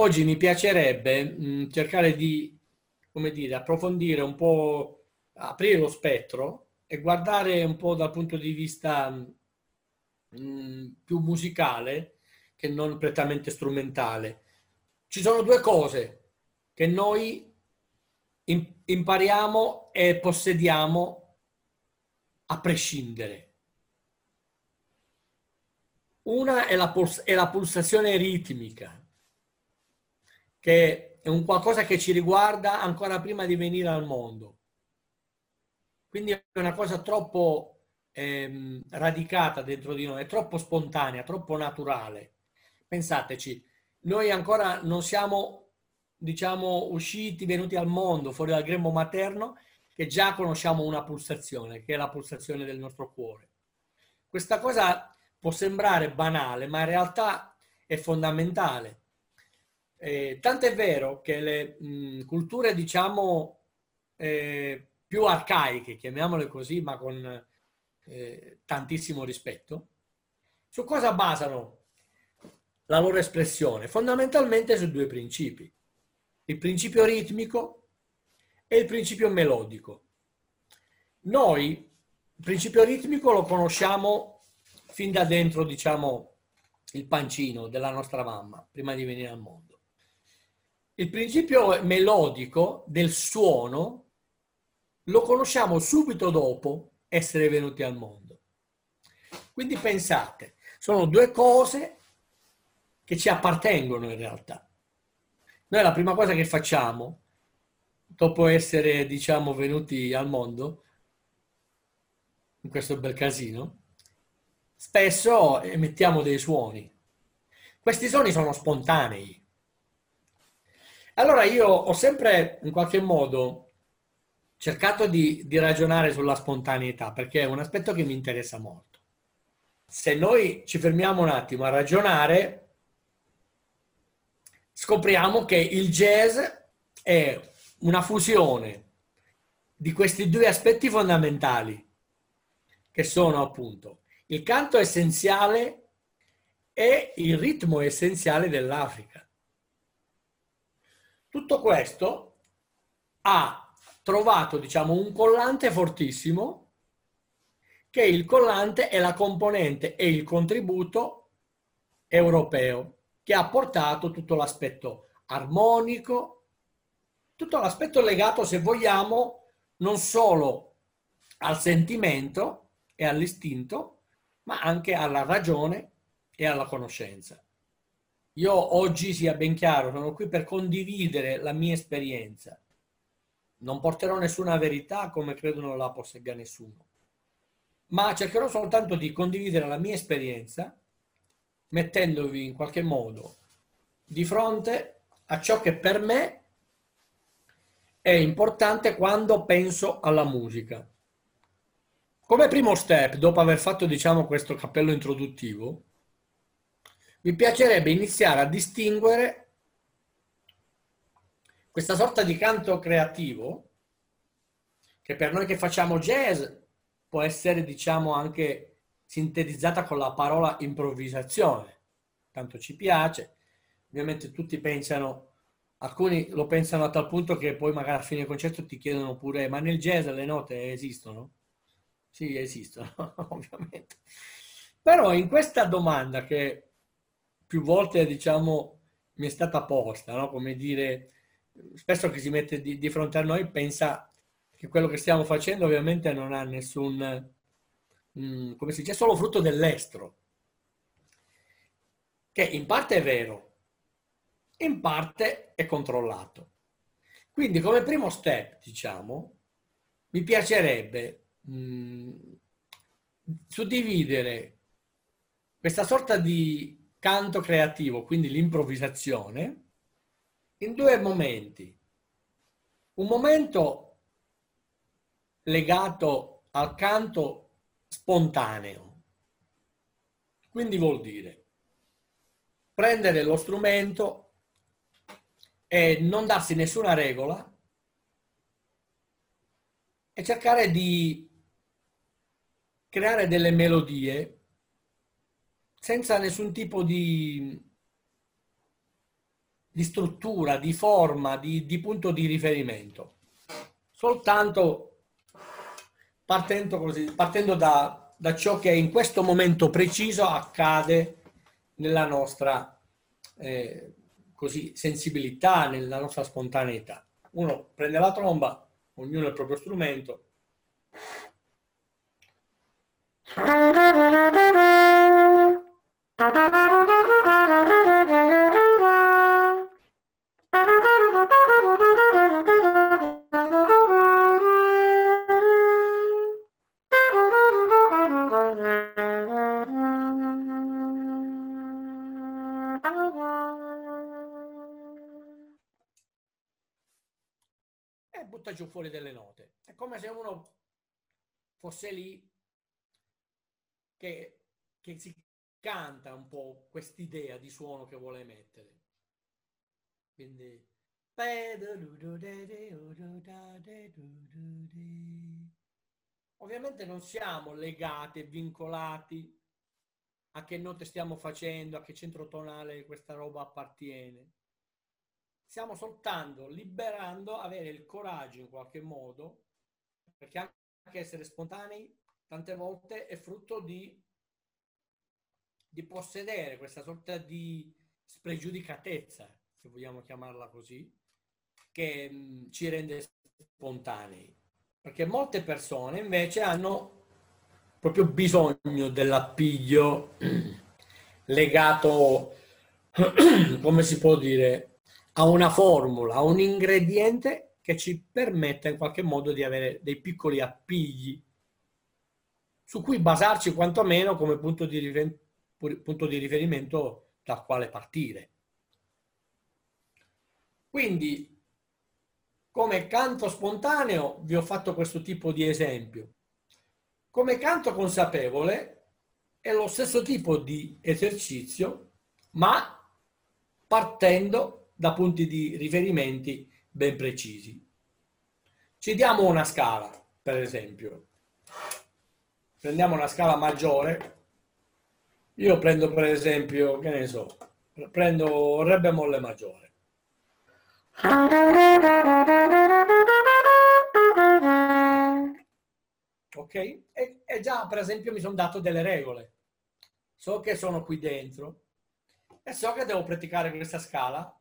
Oggi mi piacerebbe mh, cercare di, come dire, approfondire un po', aprire lo spettro e guardare un po' dal punto di vista mh, più musicale che non prettamente strumentale. Ci sono due cose che noi impariamo e possediamo a prescindere. Una è la, è la pulsazione ritmica che è un qualcosa che ci riguarda ancora prima di venire al mondo. Quindi è una cosa troppo ehm, radicata dentro di noi, è troppo spontanea, troppo naturale. Pensateci, noi ancora non siamo, diciamo, usciti, venuti al mondo, fuori dal grembo materno, che già conosciamo una pulsazione, che è la pulsazione del nostro cuore. Questa cosa può sembrare banale, ma in realtà è fondamentale eh, tant'è vero che le mh, culture, diciamo, eh, più arcaiche, chiamiamole così, ma con eh, tantissimo rispetto, su cosa basano la loro espressione? Fondamentalmente su due principi. Il principio ritmico e il principio melodico. Noi il principio ritmico lo conosciamo fin da dentro, diciamo, il pancino della nostra mamma, prima di venire al mondo. Il principio melodico del suono lo conosciamo subito dopo essere venuti al mondo. Quindi pensate, sono due cose che ci appartengono in realtà. Noi la prima cosa che facciamo, dopo essere, diciamo, venuti al mondo, in questo bel casino, spesso emettiamo dei suoni. Questi suoni sono spontanei, allora io ho sempre in qualche modo cercato di, di ragionare sulla spontaneità perché è un aspetto che mi interessa molto. Se noi ci fermiamo un attimo a ragionare, scopriamo che il jazz è una fusione di questi due aspetti fondamentali, che sono appunto il canto essenziale e il ritmo essenziale dell'Africa. Tutto questo ha trovato, diciamo, un collante fortissimo, che il collante è la componente e il contributo europeo, che ha portato tutto l'aspetto armonico, tutto l'aspetto legato, se vogliamo, non solo al sentimento e all'istinto, ma anche alla ragione e alla conoscenza. Io oggi, sia ben chiaro, sono qui per condividere la mia esperienza. Non porterò nessuna verità come credo non la possegga nessuno, ma cercherò soltanto di condividere la mia esperienza mettendovi in qualche modo di fronte a ciò che per me è importante quando penso alla musica. Come primo step, dopo aver fatto diciamo questo cappello introduttivo, mi piacerebbe iniziare a distinguere questa sorta di canto creativo che per noi che facciamo jazz può essere diciamo anche sintetizzata con la parola improvvisazione tanto ci piace ovviamente tutti pensano alcuni lo pensano a tal punto che poi magari a fine concerto ti chiedono pure ma nel jazz le note esistono? Sì, esistono, ovviamente. Però in questa domanda che più volte diciamo mi è stata posta, no? come dire, spesso chi si mette di, di, fronte a noi pensa che quello che stiamo facendo ovviamente non ha nessun, mm, come si dice, solo frutto dell'estro, che in parte è vero, in parte è controllato. Quindi come primo step, diciamo, mi piacerebbe mh, mm, suddividere questa sorta di canto creativo, quindi l'improvvisazione, in due momenti. Un momento legato al canto spontaneo, quindi vuol dire prendere lo strumento e non darsi nessuna regola e cercare di creare delle melodie senza nessun tipo di, di struttura, di forma, di, di punto di riferimento. Soltanto partendo, così, partendo da, da ciò che in questo momento preciso accade nella nostra eh, così, sensibilità, nella nostra spontaneità. Uno prende la tromba, ognuno il proprio strumento. Butta giù fuori delle note. È come se uno fosse lì che, che si canta un po' quest'idea di suono che vuole mettere. Quindi ovviamente non siamo legati e vincolati a che note stiamo facendo, a che centro tonale questa roba appartiene stiamo soltanto liberando, avere il coraggio in qualche modo, perché anche essere spontanei tante volte è frutto di, di possedere questa sorta di spregiudicatezza, se vogliamo chiamarla così, che mh, ci rende spontanei. Perché molte persone invece hanno proprio bisogno dell'appiglio legato, come si può dire, a una formula, a un ingrediente che ci permetta in qualche modo di avere dei piccoli appigli su cui basarci quantomeno come punto di, rifer- punto di riferimento dal quale partire. Quindi, come canto spontaneo, vi ho fatto questo tipo di esempio. Come canto consapevole è lo stesso tipo di esercizio, ma partendo da punti di riferimenti ben precisi. Ci diamo una scala, per esempio. Prendiamo una scala maggiore. Io prendo per esempio, che ne so, prendo Re bemolle maggiore. Ok? E, e già per esempio mi sono dato delle regole. So che sono qui dentro e so che devo praticare questa scala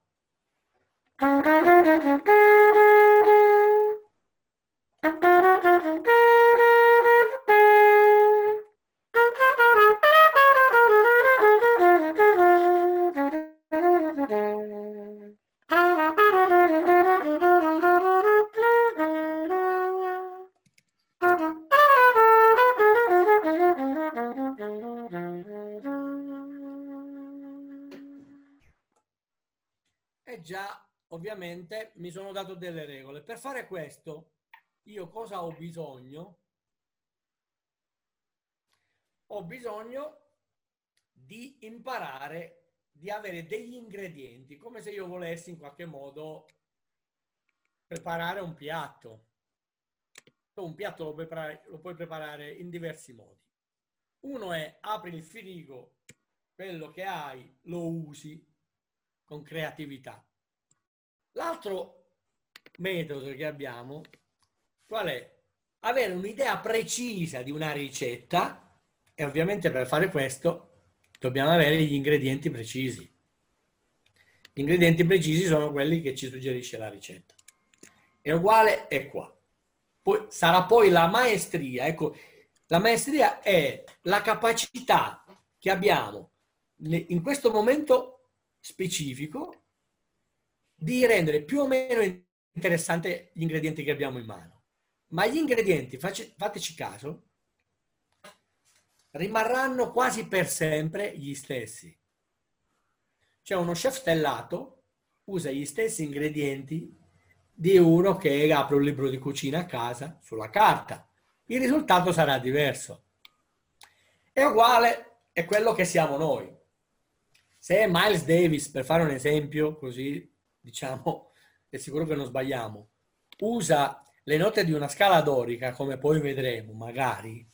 ovviamente mi sono dato delle regole. Per fare questo, io cosa ho bisogno? Ho bisogno di imparare, di avere degli ingredienti, come se io volessi in qualche modo preparare un piatto. Un piatto lo puoi, preparare, lo puoi preparare in diversi modi. Uno è apri il frigo, quello che hai lo usi con creatività. L'altro metodo che abbiamo, qual è? Avere un'idea precisa di una ricetta e ovviamente per fare questo dobbiamo avere gli ingredienti precisi. Gli ingredienti precisi sono quelli che ci suggerisce la ricetta. È uguale è qua. Poi, sarà poi la maestria. Ecco, la maestria è la capacità che abbiamo in questo momento specifico di rendere più o meno interessante gli ingredienti che abbiamo in mano. Ma gli ingredienti, fateci caso, rimarranno quasi per sempre gli stessi. Cioè uno chef stellato usa gli stessi ingredienti di uno che apre un libro di cucina a casa sulla carta. Il risultato sarà diverso. È uguale, è quello che siamo noi. Se Miles Davis, per fare un esempio così diciamo, è sicuro che non sbagliamo, usa le note di una scala dorica, come poi vedremo magari,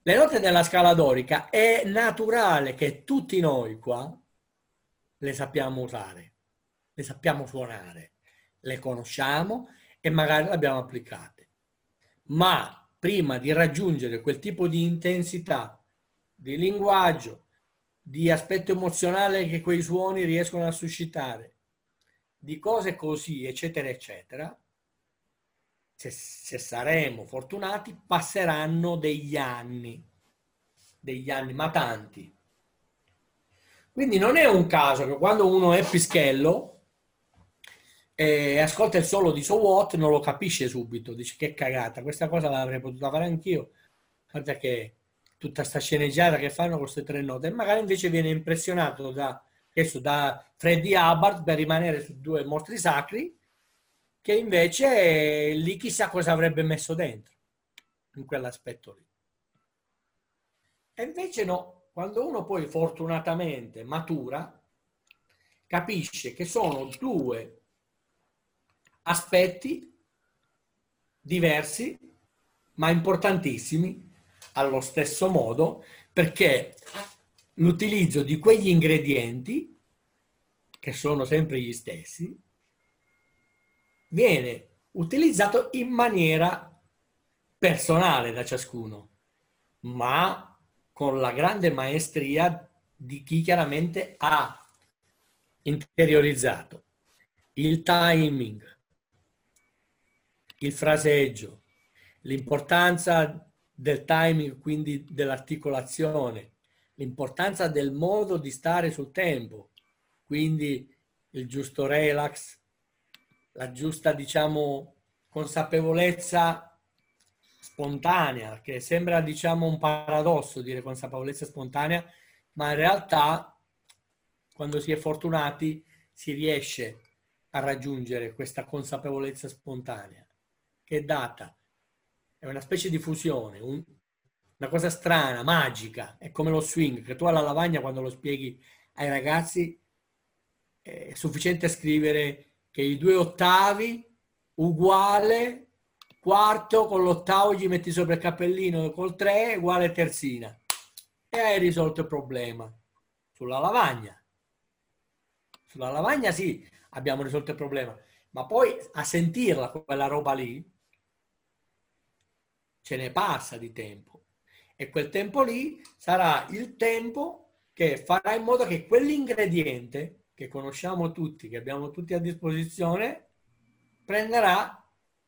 le note della scala dorica è naturale che tutti noi qua le sappiamo usare, le sappiamo suonare, le conosciamo e magari le abbiamo applicate. Ma prima di raggiungere quel tipo di intensità di linguaggio, di aspetto emozionale che quei suoni riescono a suscitare, di cose così, eccetera, eccetera, se, se saremo fortunati, passeranno degli anni, degli anni, ma tanti. Quindi non è un caso che quando uno è pischello e ascolta il solo di So What non lo capisce subito, dice che cagata, questa cosa l'avrei potuta fare anch'io, guarda tutta sta sceneggiata che fanno con queste tre note, e magari invece viene impressionato da, da Freddy Hubbard per rimanere su due mostri sacri, che invece lì chissà cosa avrebbe messo dentro, in quell'aspetto lì. E invece no, quando uno poi fortunatamente matura, capisce che sono due aspetti diversi, ma importantissimi, allo stesso modo perché l'utilizzo di quegli ingredienti, che sono sempre gli stessi, viene utilizzato in maniera personale da ciascuno, ma con la grande maestria di chi chiaramente ha interiorizzato il timing, il fraseggio, l'importanza del timing, quindi dell'articolazione, l'importanza del modo di stare sul tempo, quindi il giusto relax, la giusta, diciamo, consapevolezza spontanea, che sembra, diciamo, un paradosso dire consapevolezza spontanea, ma in realtà, quando si è fortunati, si riesce a raggiungere questa consapevolezza spontanea, che è data è una specie di fusione, un, una cosa strana, magica, è come lo swing, che tu alla lavagna quando lo spieghi ai ragazzi è sufficiente scrivere che i due ottavi uguale quarto con l'ottavo gli metti sopra il cappellino col tre uguale terzina. E hai risolto il problema. Sulla lavagna. Sulla lavagna sì abbiamo risolto il problema. Ma poi a sentirla quella roba lì ce ne passa di tempo e quel tempo lì sarà il tempo che farà in modo che quell'ingrediente che conosciamo tutti, che abbiamo tutti a disposizione, prenderà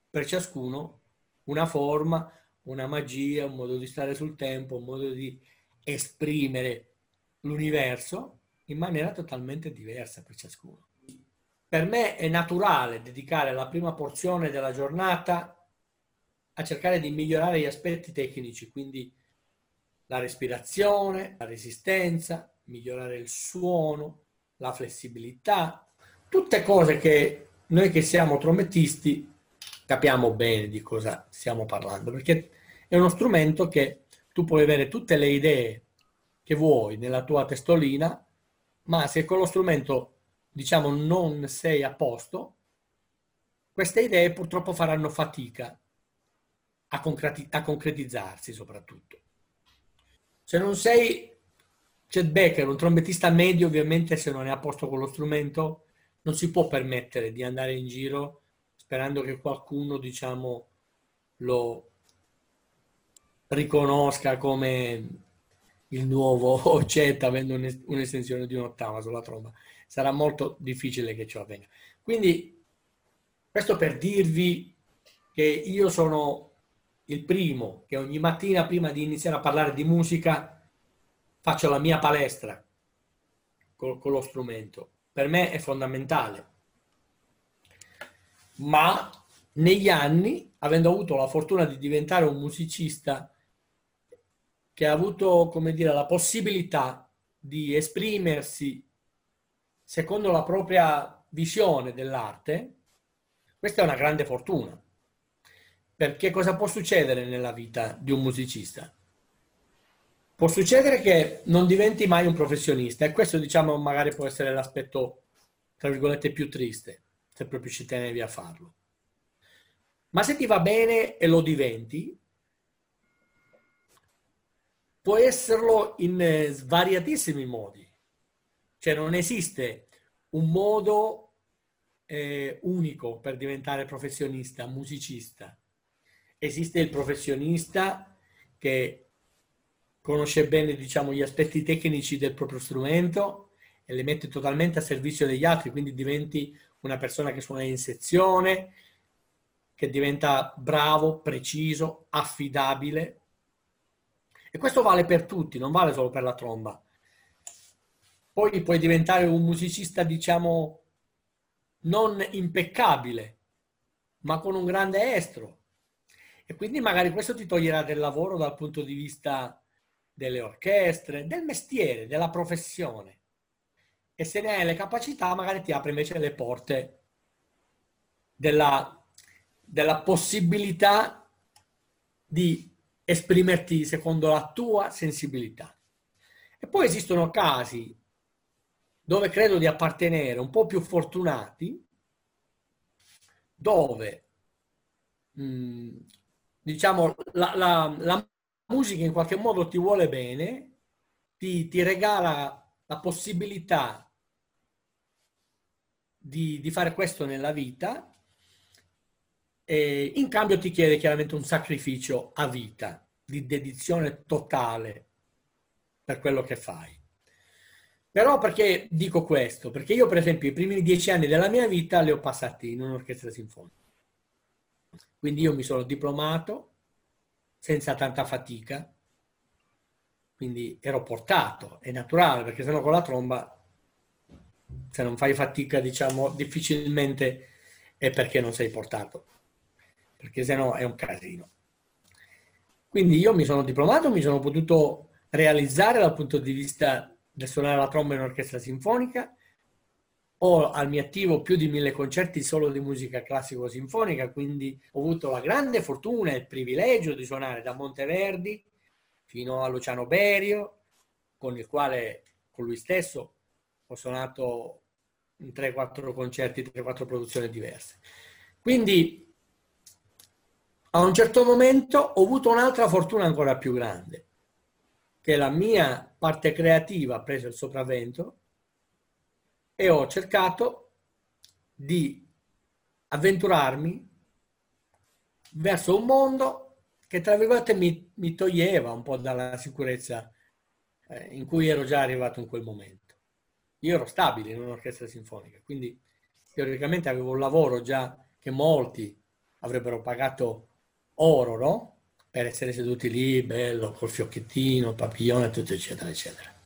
per ciascuno una forma, una magia, un modo di stare sul tempo, un modo di esprimere l'universo in maniera totalmente diversa per ciascuno. Per me è naturale dedicare la prima porzione della giornata a cercare di migliorare gli aspetti tecnici, quindi la respirazione, la resistenza, migliorare il suono, la flessibilità, tutte cose che noi che siamo trombettisti capiamo bene di cosa stiamo parlando, perché è uno strumento che tu puoi avere tutte le idee che vuoi nella tua testolina, ma se con lo strumento diciamo non sei a posto, queste idee purtroppo faranno fatica a, concreti- a concretizzarsi soprattutto. Se non sei Chet Becker, un trombettista medio, ovviamente se non è a posto con lo strumento, non si può permettere di andare in giro sperando che qualcuno, diciamo, lo riconosca come il nuovo Chet avendo un'estensione di un'ottava sulla tromba. Sarà molto difficile che ciò avvenga. Quindi, questo per dirvi che io sono il primo che ogni mattina prima di iniziare a parlare di musica faccio la mia palestra con, con lo strumento. Per me è fondamentale. Ma negli anni, avendo avuto la fortuna di diventare un musicista che ha avuto, come dire, la possibilità di esprimersi secondo la propria visione dell'arte, questa è una grande fortuna. Perché cosa può succedere nella vita di un musicista? Può succedere che non diventi mai un professionista e questo diciamo magari può essere l'aspetto tra virgolette più triste, se proprio ci tenevi a farlo. Ma se ti va bene e lo diventi, può esserlo in svariatissimi modi. Cioè non esiste un modo eh, unico per diventare professionista, musicista. Esiste il professionista che conosce bene diciamo, gli aspetti tecnici del proprio strumento e le mette totalmente a servizio degli altri, quindi diventi una persona che suona in sezione, che diventa bravo, preciso, affidabile. E questo vale per tutti, non vale solo per la tromba. Poi puoi diventare un musicista, diciamo, non impeccabile, ma con un grande estro. E quindi magari questo ti toglierà del lavoro dal punto di vista delle orchestre, del mestiere, della professione. E se ne hai le capacità, magari ti apre invece le porte della, della possibilità di esprimerti secondo la tua sensibilità. E poi esistono casi dove credo di appartenere, un po' più fortunati, dove mh, mm, diciamo la, la, la musica in qualche modo ti vuole bene, ti, ti regala la possibilità di, di, fare questo nella vita e in cambio ti chiede chiaramente un sacrificio a vita, di dedizione totale per quello che fai. Però perché dico questo? Perché io per esempio i primi dieci anni della mia vita li ho passati in un'orchestra sinfonica. Quindi io mi sono diplomato senza tanta fatica, quindi ero portato, è naturale, perché sennò con la tromba, se non fai fatica, diciamo, difficilmente è perché non sei portato, perché sennò è un casino. Quindi io mi sono diplomato, mi sono potuto realizzare dal punto di vista del suonare la tromba in orchestra sinfonica, ho al mio attivo più di mille concerti solo di musica classico-sinfonica, quindi ho avuto la grande fortuna e il privilegio di suonare da Monteverdi fino a Luciano Berio, con il quale, con lui stesso, ho suonato in 3-4 concerti, 3-4 produzioni diverse. Quindi a un certo momento ho avuto un'altra fortuna ancora più grande, che la mia parte creativa ha preso il sopravvento e ho cercato di avventurarmi verso un mondo che tra virgolette mi, mi toglieva un po' dalla sicurezza eh, in cui ero già arrivato in quel momento. Io ero stabile in un'orchestra sinfonica, quindi teoricamente avevo un lavoro già che molti avrebbero pagato oro, no? Per essere seduti lì, bello, col fiocchettino, papillone, tutto eccetera, eccetera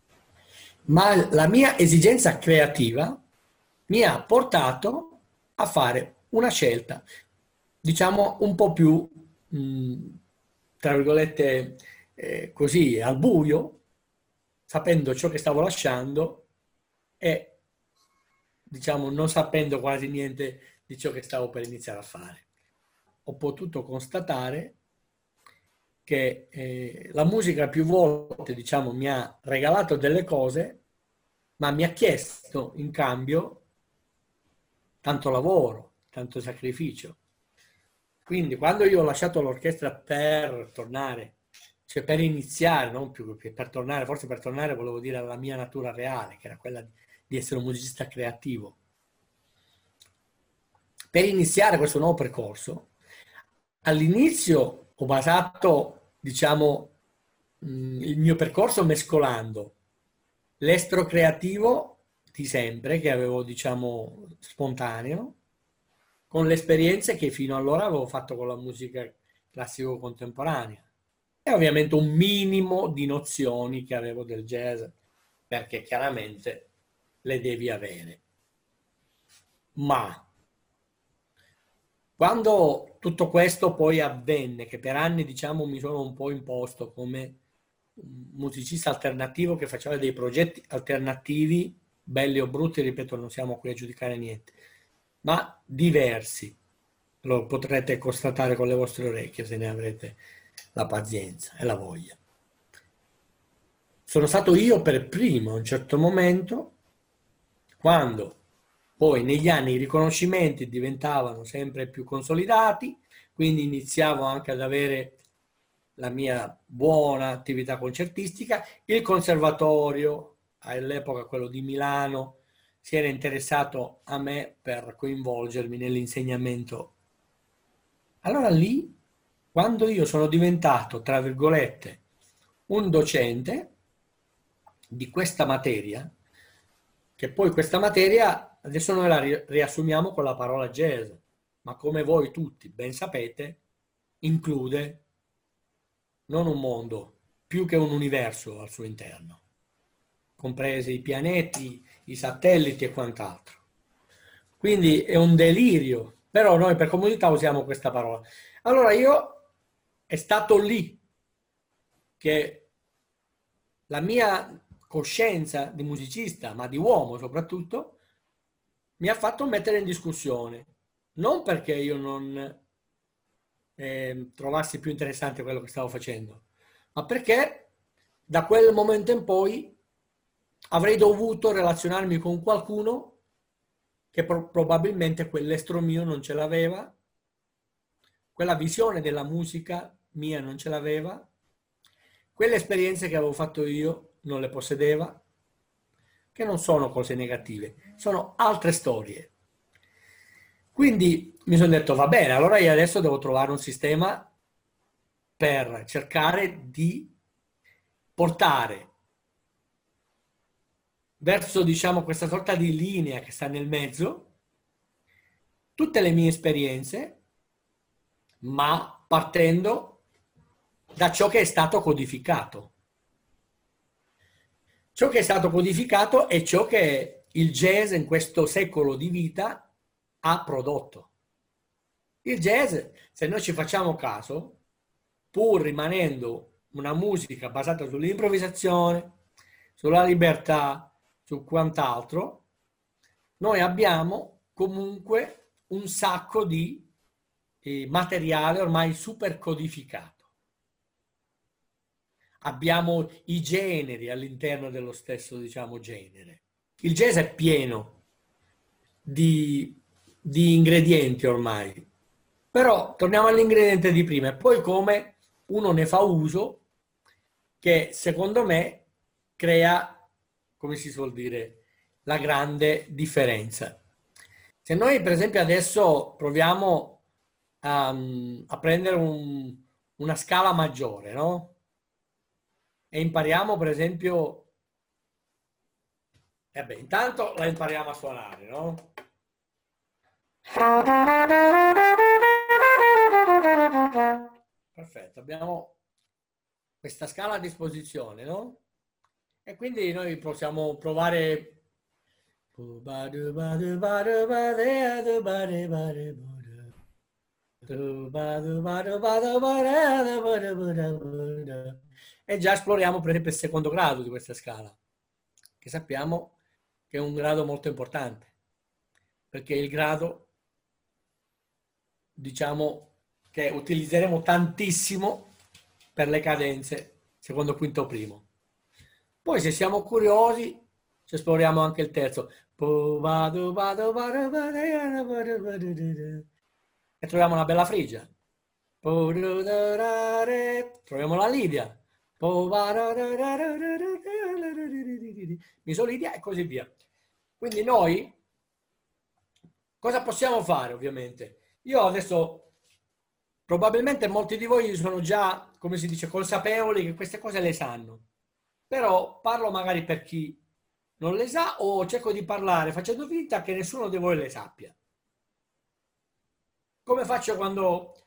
ma la mia esigenza creativa mi ha portato a fare una scelta, diciamo un po' più, mh, tra virgolette, eh, così al buio, sapendo ciò che stavo lasciando e, diciamo, non sapendo quasi niente di ciò che stavo per iniziare a fare. Ho potuto constatare che eh, la musica più volte, diciamo, mi ha regalato delle cose, ma mi ha chiesto in cambio tanto lavoro, tanto sacrificio. Quindi quando io ho lasciato l'orchestra per tornare, cioè per iniziare, non più per tornare, forse per tornare volevo dire alla mia natura reale, che era quella di essere un musicista creativo. Per iniziare questo nuovo percorso, all'inizio ho basato, diciamo, mm, il mio percorso mescolando l'estro creativo di sempre, che avevo, diciamo, spontaneo, con le esperienze che fino allora avevo fatto con la musica classico contemporanea e ovviamente un minimo di nozioni che avevo del jazz, perché chiaramente le devi avere. Ma quando tutto questo poi avvenne, che per anni diciamo mi sono un po' imposto come musicista alternativo che faceva dei progetti alternativi, belli o brutti, ripeto, non siamo qui a giudicare niente, ma diversi. Lo potrete constatare con le vostre orecchie se ne avrete la pazienza e la voglia. Sono stato io per primo a un certo momento, quando poi negli anni i riconoscimenti diventavano sempre più consolidati, quindi iniziavo anche ad avere la mia buona attività concertistica, il conservatorio all'epoca quello di Milano, si era interessato a me per coinvolgermi nell'insegnamento. Allora lì, quando io sono diventato, tra virgolette, un docente di questa materia, che poi questa materia, adesso noi la riassumiamo con la parola jazz, ma come voi tutti ben sapete, include non un mondo, più che un universo al suo interno, compresi i pianeti, i satelliti e quant'altro. Quindi è un delirio, però noi per comunità usiamo questa parola. Allora io è stato lì che la mia coscienza di musicista, ma di uomo soprattutto, mi ha fatto mettere in discussione. Non perché io non eh, trovassi più interessante quello che stavo facendo, ma perché da quel momento in poi avrei dovuto relazionarmi con qualcuno che pro- probabilmente quell'estro mio non ce l'aveva, quella visione della musica mia non ce l'aveva, quelle esperienze che avevo fatto io non le possedeva, che non sono cose negative, sono altre storie. Quindi mi sono detto, va bene, allora io adesso devo trovare un sistema per cercare di portare verso, diciamo, questa sorta di linea che sta nel mezzo tutte le mie esperienze, ma partendo da ciò che è stato codificato. Ciò che è stato codificato è ciò che il jazz in questo secolo di vita ha prodotto. Il jazz, se noi ci facciamo caso, pur rimanendo una musica basata sull'improvvisazione, sulla libertà, su quant'altro, noi abbiamo comunque un sacco di eh, materiale ormai super codificato. Abbiamo i generi all'interno dello stesso, diciamo, genere. Il jazz è pieno di di ingredienti ormai. Però torniamo all'ingrediente di prima e poi come uno ne fa uso che secondo me crea, come si suol dire, la grande differenza. Se noi per esempio adesso proviamo a, a prendere un, una scala maggiore, no? E impariamo per esempio, eh beh, intanto la impariamo a suonare, no? Perfetto, abbiamo questa scala a disposizione, no? E quindi noi possiamo provare e già esploriamo per esempio il secondo grado di questa scala, che sappiamo che è un grado molto importante, perché il grado diciamo che utilizzeremo tantissimo per le cadenze secondo quinto primo. Poi se siamo curiosi ci esploriamo anche il terzo. E troviamo una bella frigia. Troviamo la Lidia. Misolidia e così via. Quindi noi cosa possiamo fare ovviamente? Io adesso, probabilmente molti di voi sono già, come si dice, consapevoli che queste cose le sanno, però parlo magari per chi non le sa o cerco di parlare facendo finta che nessuno di voi le sappia. Come faccio quando,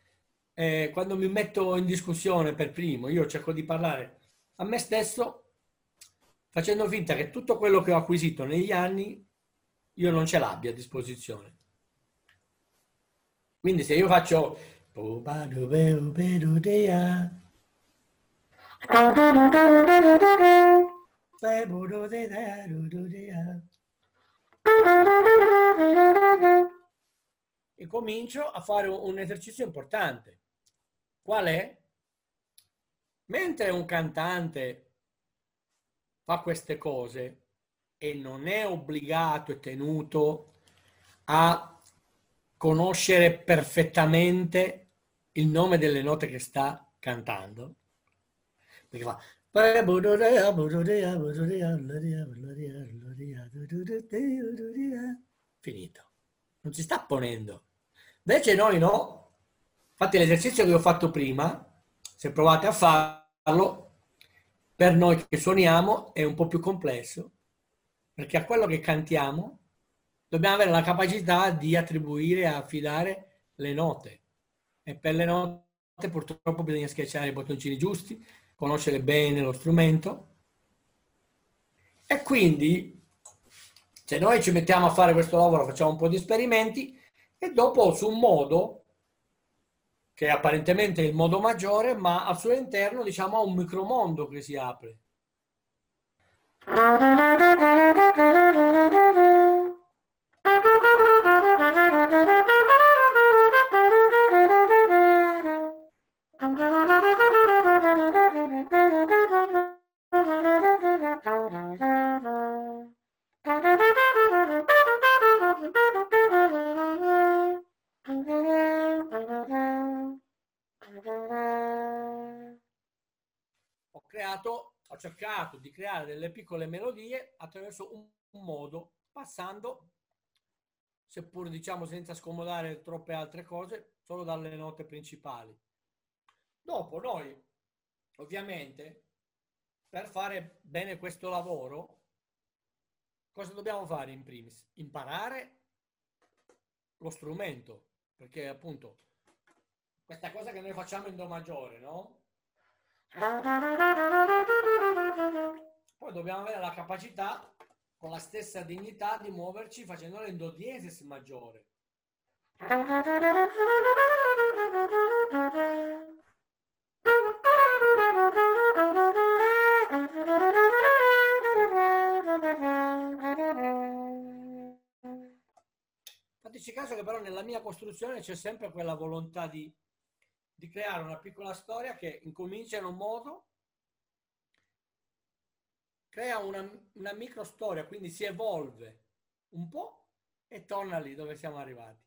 eh, quando mi metto in discussione per primo? Io cerco di parlare a me stesso facendo finta che tutto quello che ho acquisito negli anni io non ce l'abbia a disposizione. Quindi se io faccio e comincio a fare un esercizio importante. Qual è? Mentre un cantante fa queste cose e non è obbligato e tenuto a conoscere perfettamente il nome delle note che sta cantando. Perché fa Finito. Non si sta ponendo. Invece noi no. Infatti l'esercizio che ho fatto prima, se provate a farlo, per noi che suoniamo è un po' più complesso, perché a quello che cantiamo dobbiamo avere la capacità di attribuire e affidare le note. E per le note purtroppo bisogna schiacciare i bottoncini giusti, conoscere bene lo strumento. E quindi, se noi ci mettiamo a fare questo lavoro, facciamo un po' di esperimenti e dopo su un modo che apparentemente è il modo maggiore, ma al suo interno diciamo ha un micromondo che si apre. Cercato di creare delle piccole melodie attraverso un, un modo, passando, seppur diciamo senza scomodare troppe altre cose, solo dalle note principali. Dopo noi, ovviamente, per fare bene questo lavoro, cosa dobbiamo fare in primis? Imparare lo strumento, perché appunto questa cosa che noi facciamo in Do maggiore, no? Poi dobbiamo avere la capacità, con la stessa dignità, di muoverci facendolo in Do diesis maggiore. Fateci caso che però nella mia costruzione c'è sempre quella volontà di creare una piccola storia che incomincia in un modo, crea una, una micro storia, quindi si evolve un po' e torna lì dove siamo arrivati.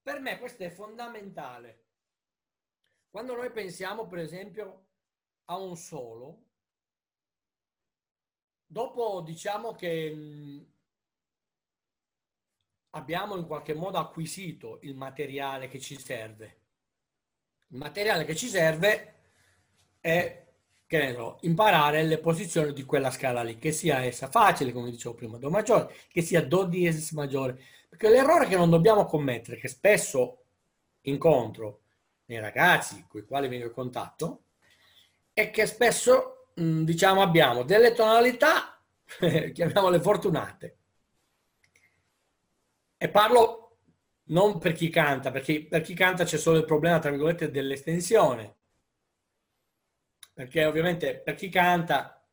Per me questo è fondamentale. Quando noi pensiamo, per esempio, a un solo, dopo diciamo che mh, abbiamo in qualche modo acquisito il materiale che ci serve il materiale che ci serve è che ne so, imparare le posizioni di quella scala lì, che sia essa facile, come dicevo prima, Do maggiore, che sia Do diesis maggiore. Perché l'errore che non dobbiamo commettere, che spesso incontro nei ragazzi con i quali vengo in contatto, è che spesso, diciamo, abbiamo delle tonalità, chiamiamole fortunate. E parlo non per chi canta, perché per chi canta c'è solo il problema, tra virgolette, dell'estensione. Perché ovviamente per chi canta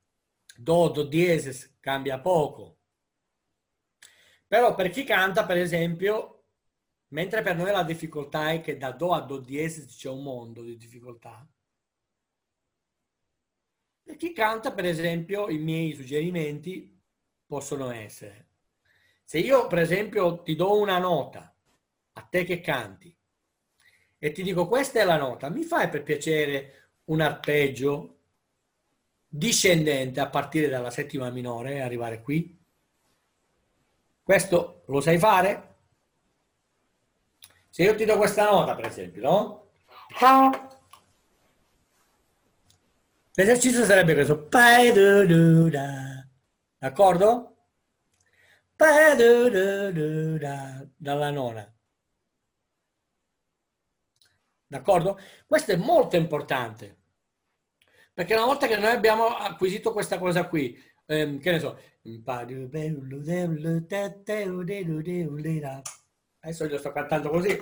Do, Do diesis cambia poco. Però per chi canta, per esempio, mentre per noi la difficoltà è che da Do a Do diesis c'è un mondo di difficoltà, per chi canta, per esempio, i miei suggerimenti possono essere. Se io, per esempio, ti do una nota a te che canti, e ti dico questa è la nota, mi fai per piacere un arpeggio discendente a partire dalla settima minore e arrivare qui? Questo lo sai fare? Se io ti do questa nota, per esempio, no? L'esercizio sarebbe questo. D'accordo? Dalla nona. D'accordo? Questo è molto importante. Perché una volta che noi abbiamo acquisito questa cosa qui, ehm, che ne so, adesso io sto cantando così.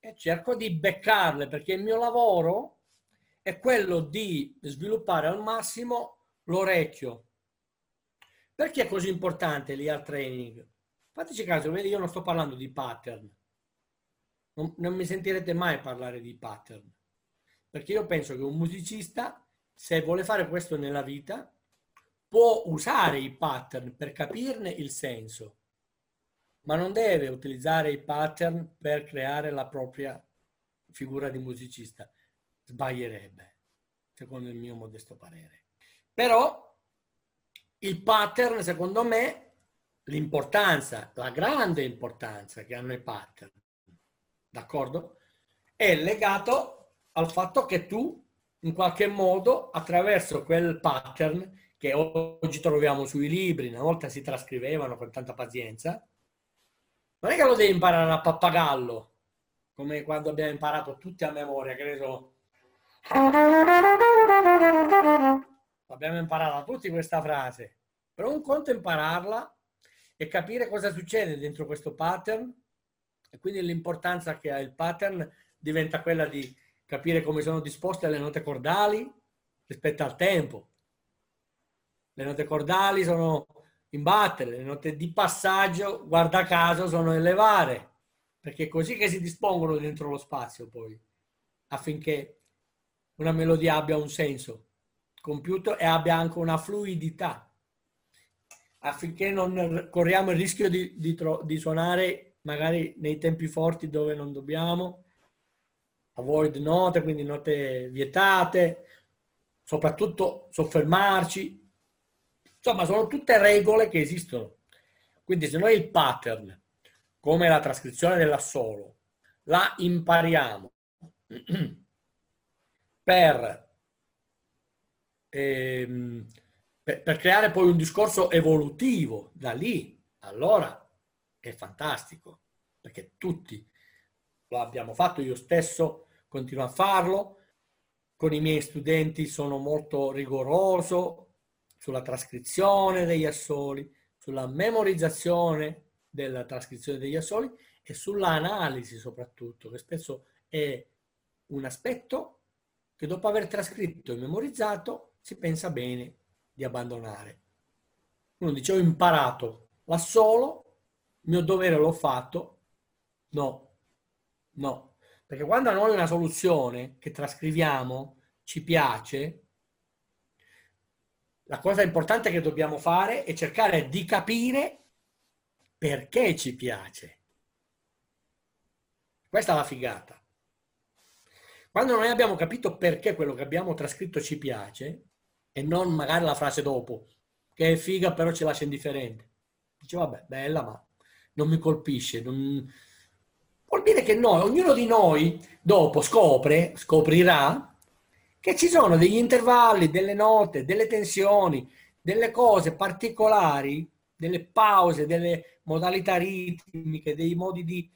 E cerco di beccarle perché il mio lavoro è quello di sviluppare al massimo l'orecchio. Perché è così importante l'ear training? Fateci caso, vedi, io non sto parlando di pattern. Non, non mi sentirete mai parlare di pattern. Perché io penso che un musicista, se vuole fare questo nella vita, può usare i pattern per capirne il senso, ma non deve utilizzare i pattern per creare la propria figura di musicista, sbaglierebbe, secondo il mio modesto parere. Però il pattern, secondo me, l'importanza, la grande importanza che hanno i pattern, d'accordo? È legato al fatto che tu, in qualche modo, attraverso quel pattern che oggi troviamo sui libri, una volta si trascrivevano con tanta pazienza, non è che lo devi imparare a pappagallo, come quando abbiamo imparato tutti a memoria, so. Abbiamo imparato tutti questa frase, però un conto è impararla e capire cosa succede dentro questo pattern e quindi l'importanza che ha il pattern diventa quella di capire come sono disposte le note cordali rispetto al tempo. Le note cordali sono in battere, le note di passaggio, guarda caso, sono elevare, perché è così che si dispongono dentro lo spazio poi, affinché una melodia abbia un senso compiuto e abbia anche una fluidità, affinché non corriamo il rischio di, di, di suonare magari nei tempi forti dove non dobbiamo, avoid note, quindi note vietate, soprattutto soffermarci, Insomma, sono tutte regole che esistono. Quindi se noi il pattern, come la trascrizione dell'assolo, la impariamo per, ehm, per, per creare poi un discorso evolutivo da lì, allora è fantastico, perché tutti lo abbiamo fatto, io stesso continuo a farlo, con i miei studenti sono molto rigoroso, sulla trascrizione degli assoli, sulla memorizzazione della trascrizione degli assoli e sull'analisi soprattutto, che spesso è un aspetto che dopo aver trascritto e memorizzato si pensa bene di abbandonare. Uno dice ho imparato l'assolo, il mio dovere l'ho fatto, no, no, perché quando a noi una soluzione che trascriviamo ci piace, la cosa importante che dobbiamo fare è cercare di capire perché ci piace. Questa è la figata. Quando noi abbiamo capito perché quello che abbiamo trascritto ci piace, e non magari la frase dopo, che è figa però ci lascia indifferente. Dice, vabbè, bella, ma non mi colpisce. Non... Vuol dire che noi, ognuno di noi, dopo scopre, scoprirà che ci sono degli intervalli, delle note, delle tensioni, delle cose particolari, delle pause, delle modalità ritmiche, dei modi di,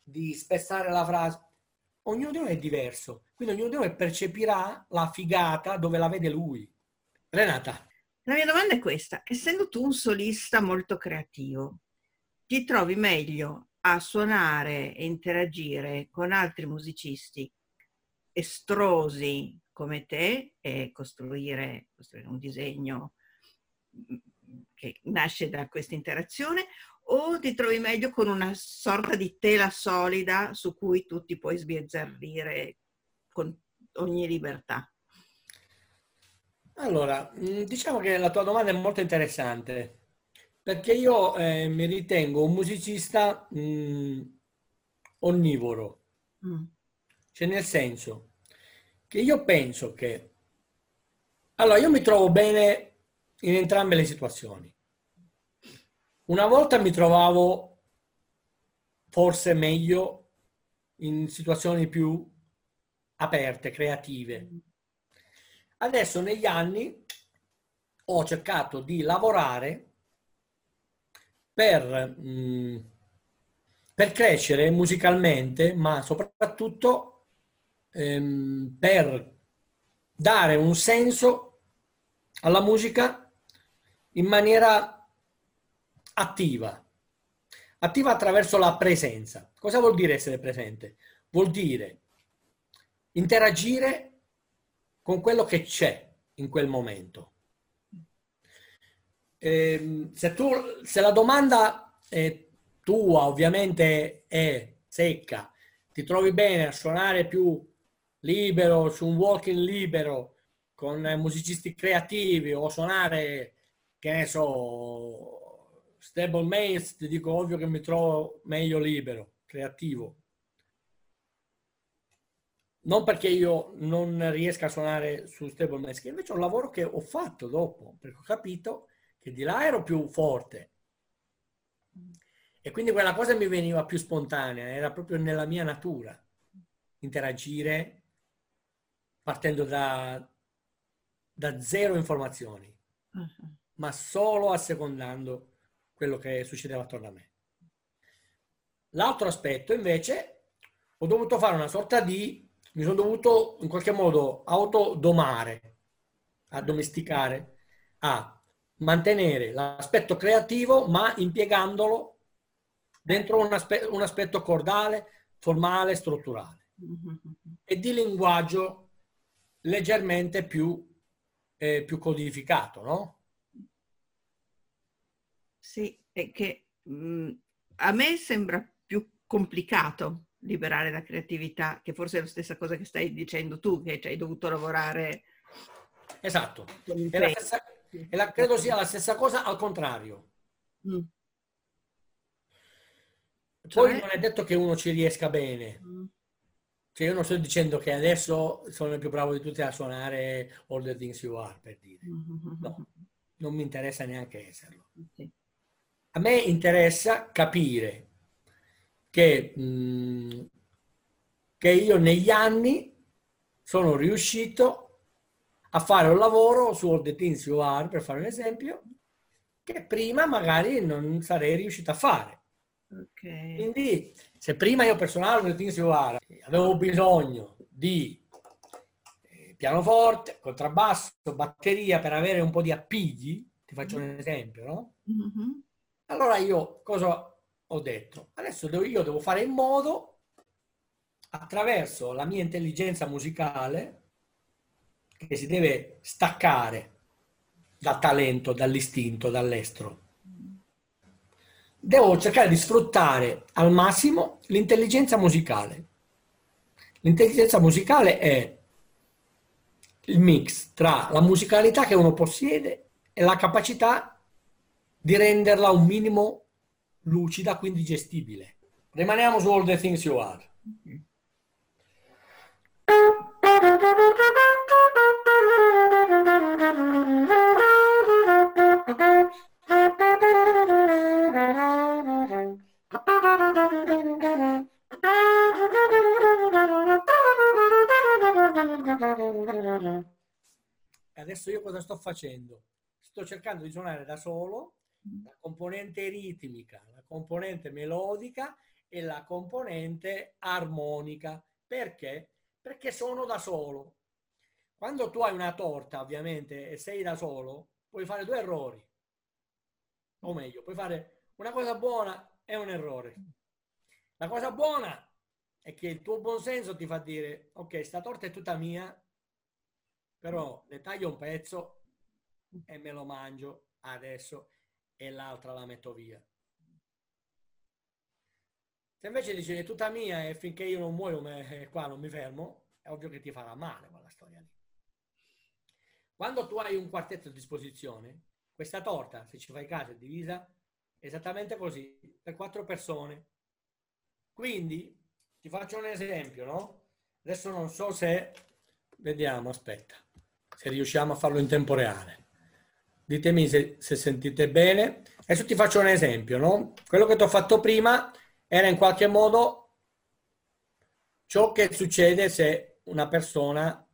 di spessare la frase. Ognuno di noi è diverso, quindi ognuno di noi percepirà la figata dove la vede lui. Renata. La mia domanda è questa, essendo tu un solista molto creativo, ti trovi meglio a suonare e interagire con altri musicisti estrosi come te e costruire, costruire un disegno mm, che nasce da questa interazione o ti trovi meglio con una sorta di tela solida su cui tu ti puoi sbizzarrire con ogni libertà? Allora, mm, diciamo che la tua domanda è molto interessante perché io eh, mi ritengo un musicista mh, mm, onnivoro, mm. cioè nel senso che io penso che... Allora, io mi trovo bene in entrambe le situazioni. Una volta mi trovavo forse meglio in situazioni più aperte, creative. Adesso negli anni ho cercato di lavorare per, mm, per crescere musicalmente, ma soprattutto ehm, per dare un senso alla musica in maniera attiva, attiva attraverso la presenza. Cosa vuol dire essere presente? Vuol dire interagire con quello che c'è in quel momento. Eh, se, tu, se la domanda tua ovviamente è secca, ti trovi bene a suonare più libero, su un walking libero, con musicisti creativi o suonare, che ne so, stable mates, ti dico ovvio che mi trovo meglio libero, creativo. Non perché io non riesca a suonare su stable mask, invece è un lavoro che ho fatto dopo, perché ho capito che di là ero più forte. E quindi quella cosa mi veniva più spontanea, era proprio nella mia natura interagire partendo da, da zero informazioni, uh-huh. ma solo assecondando quello che succedeva attorno a me. L'altro aspetto invece, ho dovuto fare una sorta di, mi sono dovuto in qualche modo autodomare, addomesticare, a mantenere l'aspetto creativo ma impiegandolo dentro un, aspe- un aspetto cordale, formale, strutturale e di linguaggio leggermente più, eh, più codificato, no? Sì, è che mh, mm, a me sembra più complicato liberare la creatività, che forse è la stessa cosa che stai dicendo tu, che hai dovuto lavorare. Esatto, è la stessa, è la, credo sia la stessa cosa al contrario. Mm. Poi cioè? non è detto che uno ci riesca bene. Mm. Cioè io non sto dicendo che adesso sono il più bravo di tutti a suonare All the Things You Are, per dire. No, non mi interessa neanche esserlo. A me interessa capire che, mh, mm, che io negli anni sono riuscito a fare un lavoro su All the Things You Are, per fare un esempio, che prima magari non sarei riuscito a fare. Okay. Quindi se prima io personalmente Things You Are avevo bisogno di eh, pianoforte, contrabbasso, batteria per avere un po' di appigli, ti faccio un esempio, no? Mm-hmm. Allora io cosa ho detto? Adesso devo, io devo fare in modo, attraverso la mia intelligenza musicale, che si deve staccare dal talento, dall'istinto, dall'estero. Devo cercare di sfruttare al massimo l'intelligenza musicale. L'intelligenza musicale è il mix tra la musicalità che uno possiede e la capacità di renderla un minimo lucida, quindi gestibile. Rimaniamo su All the Things You Are. Adesso io cosa sto facendo? Sto cercando di suonare da solo la componente ritmica, la componente melodica e la componente armonica. Perché? Perché sono da solo. Quando tu hai una torta, ovviamente, e sei da solo, puoi fare due errori. O meglio, puoi fare una cosa buona e un errore. La cosa buona è che il tuo buon senso ti fa dire, ok, sta torta è tutta mia, però ne taglio un pezzo e me lo mangio adesso e l'altra la metto via. Se invece dici è tutta mia e finché io non muoio me, qua non mi fermo, è ovvio che ti farà male quella storia lì. Quando tu hai un quartetto a disposizione, questa torta, se ci fai caso, è divisa esattamente così, per quattro persone. Quindi, ti faccio un esempio, no? Adesso non so se, vediamo, aspetta, se riusciamo a farlo in tempo reale. Ditemi se, se sentite bene. Adesso ti faccio un esempio, no? Quello che ti ho fatto prima era in qualche modo ciò che succede se una persona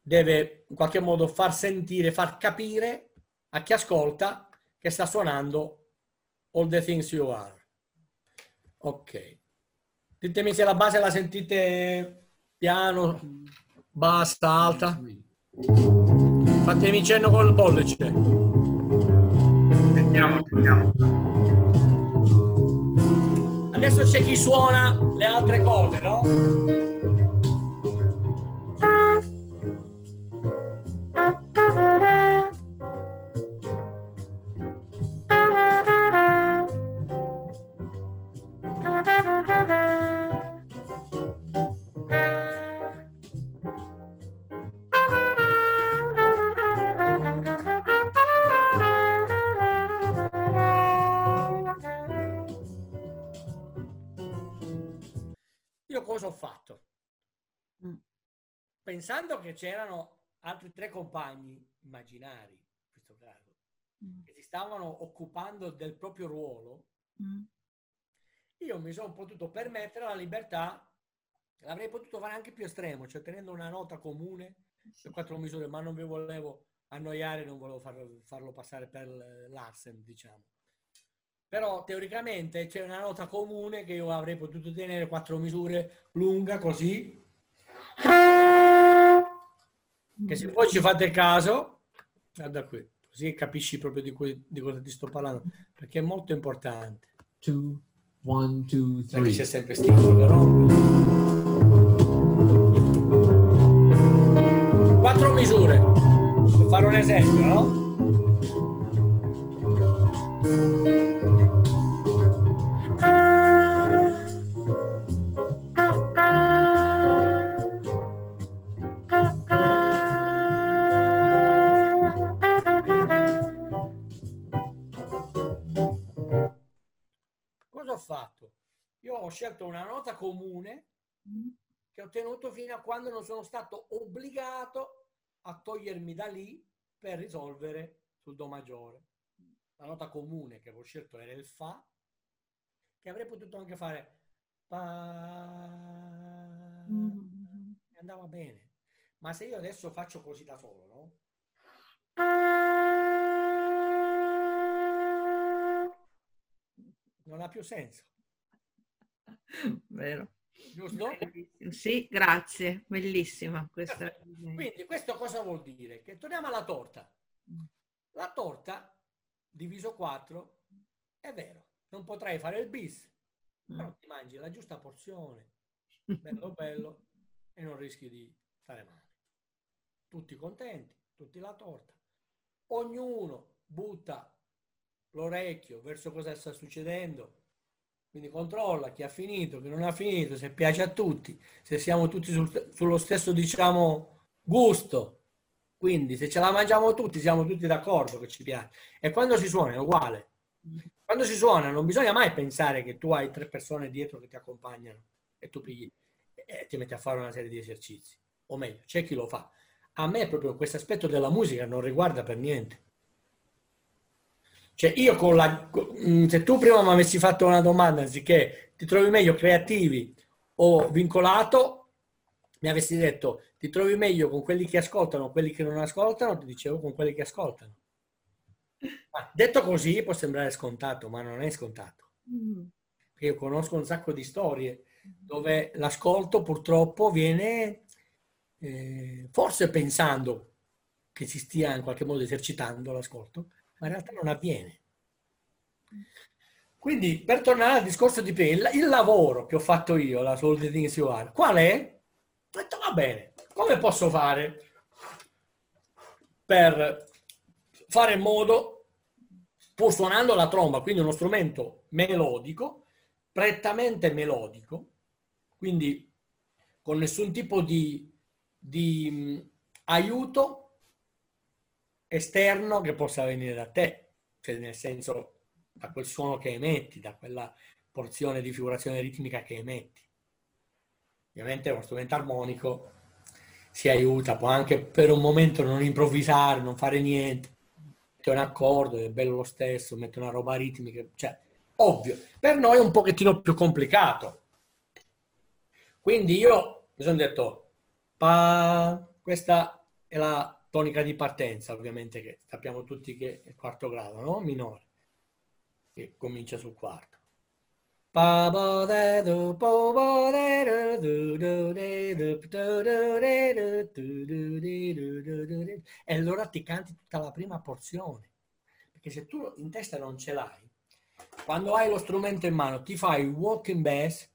deve in qualche modo far sentire, far capire a chi ascolta che sta suonando All the Things You Are. Ok. Ditemi se la base la sentite piano, bassa, alta. Fatemi cenno col pollice. Sentiamo, sentiamo. Adesso c'è chi suona le altre cose, no? Pensando che c'erano altri tre compagni immaginari, in questo caso, mm. che si stavano occupando del proprio ruolo, mm. io mi sono potuto permettere la libertà, l'avrei potuto fare anche più estremo, cioè tenendo una nota comune per quattro misure, ma non vi volevo annoiare, non volevo farlo, farlo passare per l'Arsen, diciamo. Però teoricamente c'è una nota comune che io avrei potuto tenere quattro misure lunga così. Che se poi ci fate caso, guarda qui, così capisci proprio di, cui, di cosa ti sto parlando, perché è molto importante. Two, one, two, three. C'è sempre sticchi, però. Quattro misure, per fare un esempio, no? Ho scelto una nota comune mm. che ho tenuto fino a quando non sono stato obbligato a togliermi da lì per risolvere sul Do maggiore. La nota comune che avevo scelto era il Fa, che avrei potuto anche fare pa... E andava bene. Ma se io adesso faccio così da solo, no? Non ha più senso. Vero. Giusto? Sì, grazie, bellissima questa. Quindi questo cosa vuol dire? Che torniamo alla torta. Mm. La torta diviso 4 è vero, non potrai fare il bis, mm. però ti mangi la giusta porzione, bello bello, e non rischi di stare male. Tutti contenti, tutti la torta. Ognuno butta l'orecchio verso cosa sta succedendo, quindi controlla chi ha finito, chi non ha finito, se piace a tutti, se siamo tutti sul, sullo stesso, diciamo, gusto. Quindi se ce la mangiamo tutti, siamo tutti d'accordo che ci piace. E quando si suona è uguale. Quando si suona non bisogna mai pensare che tu hai tre persone dietro che ti accompagnano e tu pigli e ti metti a fare una serie di esercizi. O meglio, c'è chi lo fa. A me proprio questo aspetto della musica non riguarda per niente. Cioè io con la... Mm, se tu prima mi avessi fatto una domanda anziché ti trovi meglio creativi o vincolato, mi avessi detto ti trovi meglio con quelli che ascoltano o quelli che non ascoltano, ti dicevo con quelli che ascoltano. Ma detto così può sembrare scontato, ma non è scontato. Mm. Io conosco un sacco di storie dove l'ascolto purtroppo viene eh, forse pensando che si stia in qualche modo esercitando l'ascolto, ma in realtà non avviene. Quindi, per tornare al discorso di prima, il, lavoro che ho fatto io, la Soul the Things qual è? Ho detto, va bene, come posso fare per fare in modo, pur suonando la tromba, quindi uno strumento melodico, prettamente melodico, quindi con nessun tipo di, di aiuto esterno che possa venire da te, cioè nel senso da quel suono che emetti, da quella porzione di figurazione ritmica che emetti. Ovviamente uno strumento armonico si aiuta, può anche per un momento non improvvisare, non fare niente, mette un accordo, è bello lo stesso, mette una roba ritmica, cioè ovvio. Per noi è un pochettino più complicato. Quindi io mi sono detto, pa, questa è la tonica di partenza, ovviamente, che sappiamo tutti che è il quarto grado, no? Minore, che comincia sul quarto. E allora ti canti tutta la prima porzione. Perché se tu in testa non ce l'hai, quando hai lo strumento in mano, ti fai il walking bass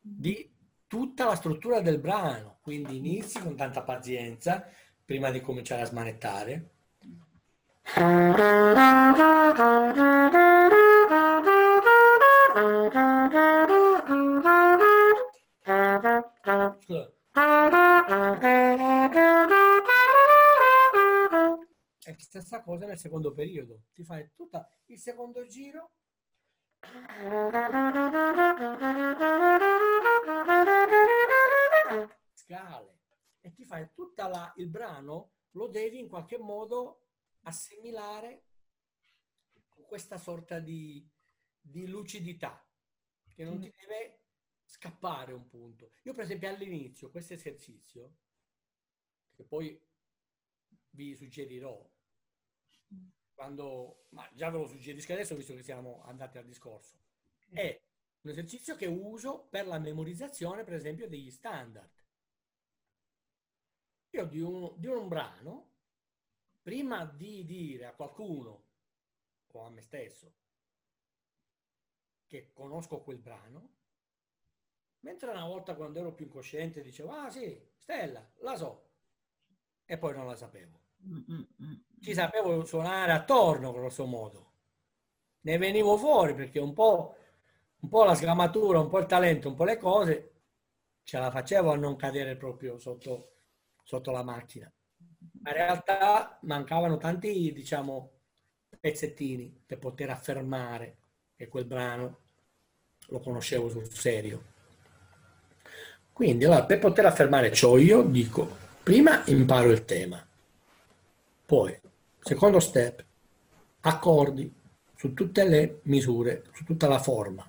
di tutta la struttura del brano. Quindi inizi con tanta pazienza, prima di cominciare a smanettare. E stessa cosa nel secondo periodo. Ti fai tutto il secondo giro. Tutta la, il brano lo devi in qualche modo assimilare con questa sorta di, di lucidità che non ti deve scappare un punto. Io per esempio all'inizio questo esercizio, che poi vi suggerirò, quando, ma già ve lo suggerisco adesso visto che siamo andati al discorso, è un esercizio che uso per la memorizzazione per esempio degli standard. Io di un, di un brano, prima di dire a qualcuno o a me stesso che conosco quel brano, mentre una volta quando ero più incosciente dicevo, ah sì, Stella, la so, e poi non la sapevo. Ci sapevo suonare attorno, grosso modo. Ne venivo fuori perché un po', un po' la sgamatura, un po' il talento, un po' le cose, ce la facevo a non cadere proprio sotto, sotto la macchina. Ma in realtà mancavano tanti, diciamo, pezzettini per poter affermare che quel brano lo conoscevo sul serio. Quindi allora, per poter affermare ciò io dico, prima imparo il tema, poi secondo step, accordi su tutte le misure, su tutta la forma.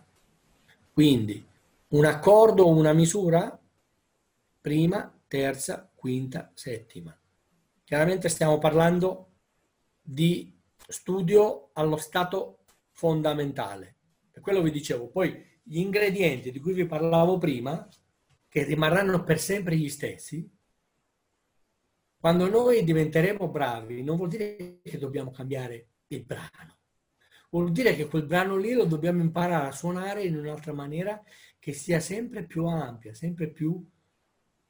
Quindi un accordo o una misura, prima, terza, quinta, settima. Chiaramente stiamo parlando di studio allo stato fondamentale. Per quello vi dicevo, poi gli ingredienti di cui vi parlavo prima, che rimarranno per sempre gli stessi, quando noi diventeremo bravi, non vuol dire che dobbiamo cambiare il brano. Vuol dire che quel brano lì lo dobbiamo imparare a suonare in un'altra maniera che sia sempre più ampia, sempre più,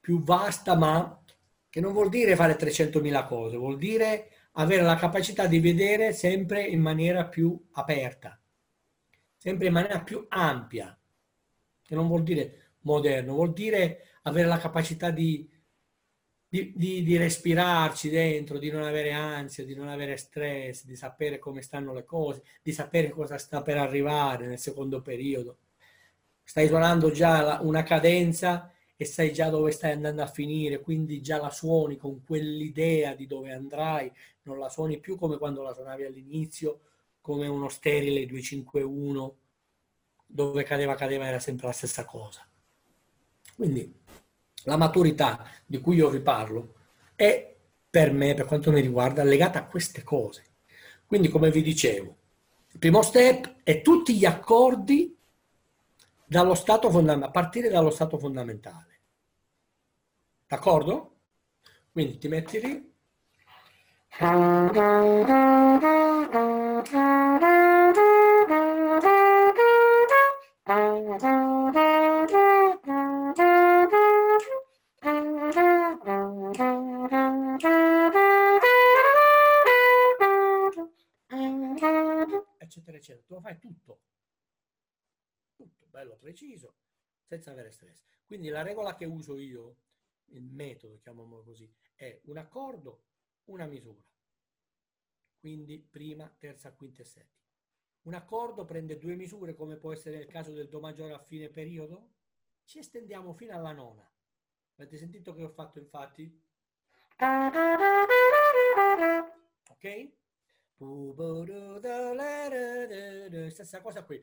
più vasta, ma che non vuol dire fare 300.000 cose, vuol dire avere la capacità di vedere sempre in maniera più aperta, sempre in maniera più ampia, che non vuol dire moderno, vuol dire avere la capacità di, di, di, di respirarci dentro, di non avere ansia, di non avere stress, di sapere come stanno le cose, di sapere cosa sta per arrivare nel secondo periodo. Stai suonando già una cadenza e sai già dove stai andando a finire, quindi già la suoni con quell'idea di dove andrai, non la suoni più come quando la suonavi all'inizio, come uno sterile 251, dove cadeva cadeva era sempre la stessa cosa. Quindi la maturità di cui io vi parlo è per me, per quanto mi riguarda, legata a queste cose. Quindi, come vi dicevo, il primo step è tutti gli accordi dallo stato fondamentale, a partire dallo stato fondamentale. D'accordo? Quindi ti metti lì. eccetera eccetera tu lo fai tutto bello preciso, senza avere stress. Quindi la regola che uso io, il metodo, chiamiamolo così, è un accordo, una misura. Quindi prima, terza, quinta e settima. Un accordo prende due misure, come può essere il caso del Do maggiore a fine periodo. Ci estendiamo fino alla nona. Avete sentito che ho fatto infatti? Ok? Stessa cosa qui.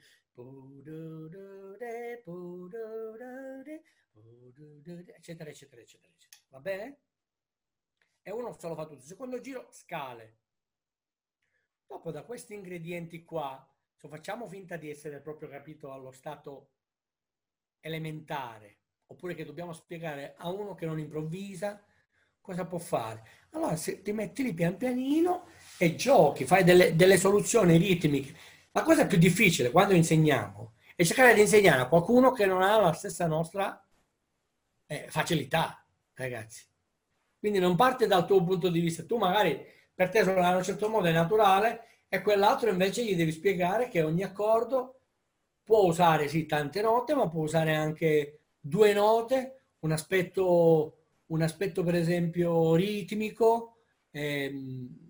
Eccetera, eccetera, eccetera, eccetera. Va bene? E uno solo fa tutto. Secondo giro, scale. Dopo da questi ingredienti qua, se facciamo finta di essere proprio capito allo stato elementare, oppure che dobbiamo spiegare a uno che non improvvisa, cosa può fare? Allora se ti metti lì pian pianino e giochi, fai delle, delle soluzioni ritmiche. La cosa più difficile quando insegniamo è cercare di insegnare a qualcuno che non ha la stessa nostra eh, facilità, ragazzi. Quindi non parte dal tuo punto di vista. Tu magari per te suonare in un certo modo è naturale e quell'altro invece gli devi spiegare che ogni accordo può usare sì tante note, ma può usare anche due note, un aspetto un aspetto per esempio ritmico. Ehm,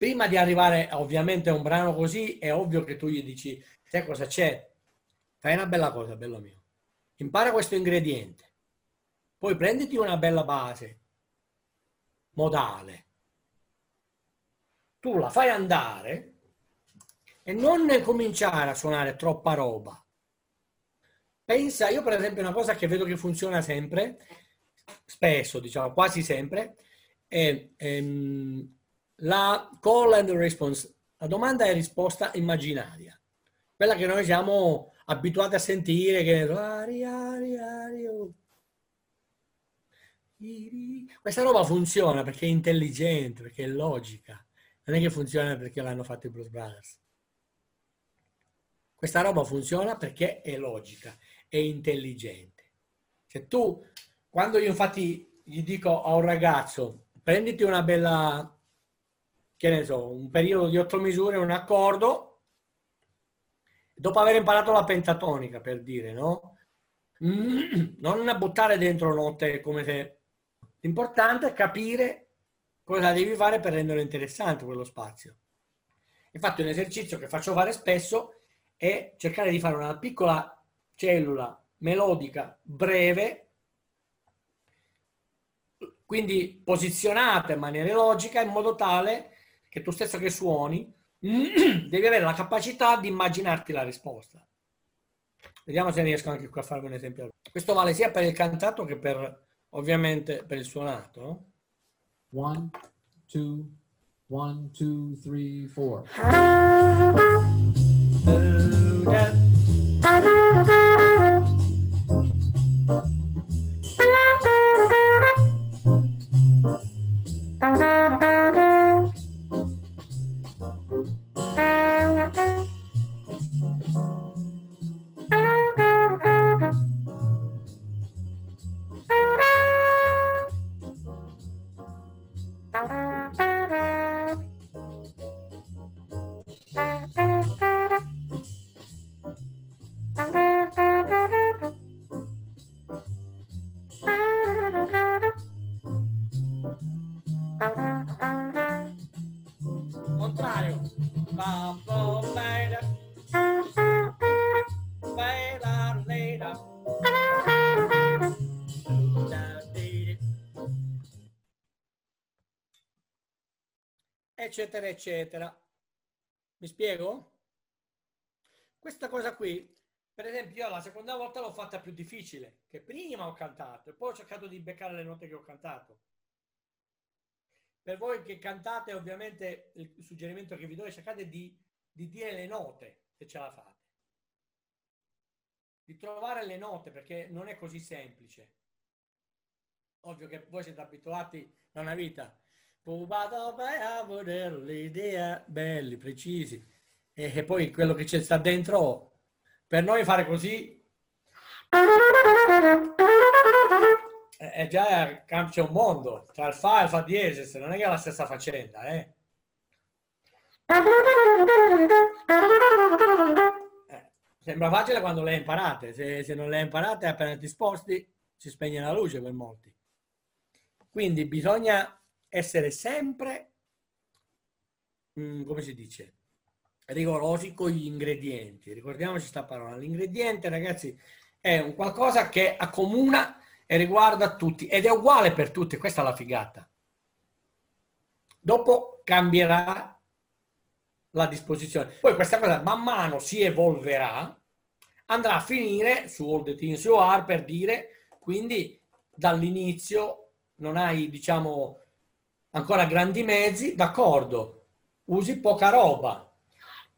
prima di arrivare ovviamente a un brano così, è ovvio che tu gli dici, sai cosa c'è? Fai una bella cosa, bello mio. Impara questo ingrediente. Poi prenditi una bella base. modale. Tu la fai andare e non cominciare a suonare troppa roba. Pensa, io per esempio una cosa che vedo che funziona sempre, spesso, diciamo quasi sempre, è ehm, la call and response, la domanda e risposta immaginaria, quella che noi siamo abituati a sentire, che ari, ari, ari, oh. questa roba funziona perché è intelligente, perché è logica, non è che funziona perché l'hanno fatto i Blues Brothers. Questa roba funziona perché è logica, è intelligente. Se tu, quando io infatti gli dico a un ragazzo, prenditi una bella, che ne so, un periodo di otto misure, un accordo, dopo aver imparato la pentatonica, per dire, no? Non buttare dentro note come se... L'importante è capire cosa devi fare per rendere interessante quello spazio. Infatti un esercizio che faccio fare spesso è cercare di fare una piccola cellula melodica breve, quindi posizionata in maniera logica in modo tale che tu stesso che suoni devi avere la capacità di immaginarti la risposta. Vediamo se riesco anche qua a farvi un esempio. Questo vale sia per il cantato che per ovviamente per il suonato. One, two, one, two, three, four. Eccetera, eccetera. Mi spiego? Questa cosa qui, per esempio, io la seconda volta l'ho fatta più difficile, che prima ho cantato e poi ho cercato di beccare le note che ho cantato. Per voi che cantate, ovviamente il suggerimento che vi do è cercate di, di dire le note se ce la fate. Di trovare le note perché non è così semplice. Ovvio che voi siete abituati da una vita. L'idea, belli, precisi. E, e poi quello che c'è sta dentro, per noi fare così è già c'è un mondo tra il fa e il fa diesis, non è che è la stessa faccenda, eh. eh sembra facile quando le imparate, se, se non le imparate appena ti sposti si spegne la luce per molti. Quindi bisogna essere sempre, mh, come si dice, rigorosi con gli ingredienti. Ricordiamoci questa parola. L'ingrediente, ragazzi, è un qualcosa che accomuna e riguarda tutti ed è uguale per tutti, questa è la figata. Dopo cambierà la disposizione. Poi questa cosa man mano si evolverà, andrà a finire su All the Things You Are per dire, quindi dall'inizio non hai, diciamo, ancora grandi mezzi, d'accordo, usi poca roba.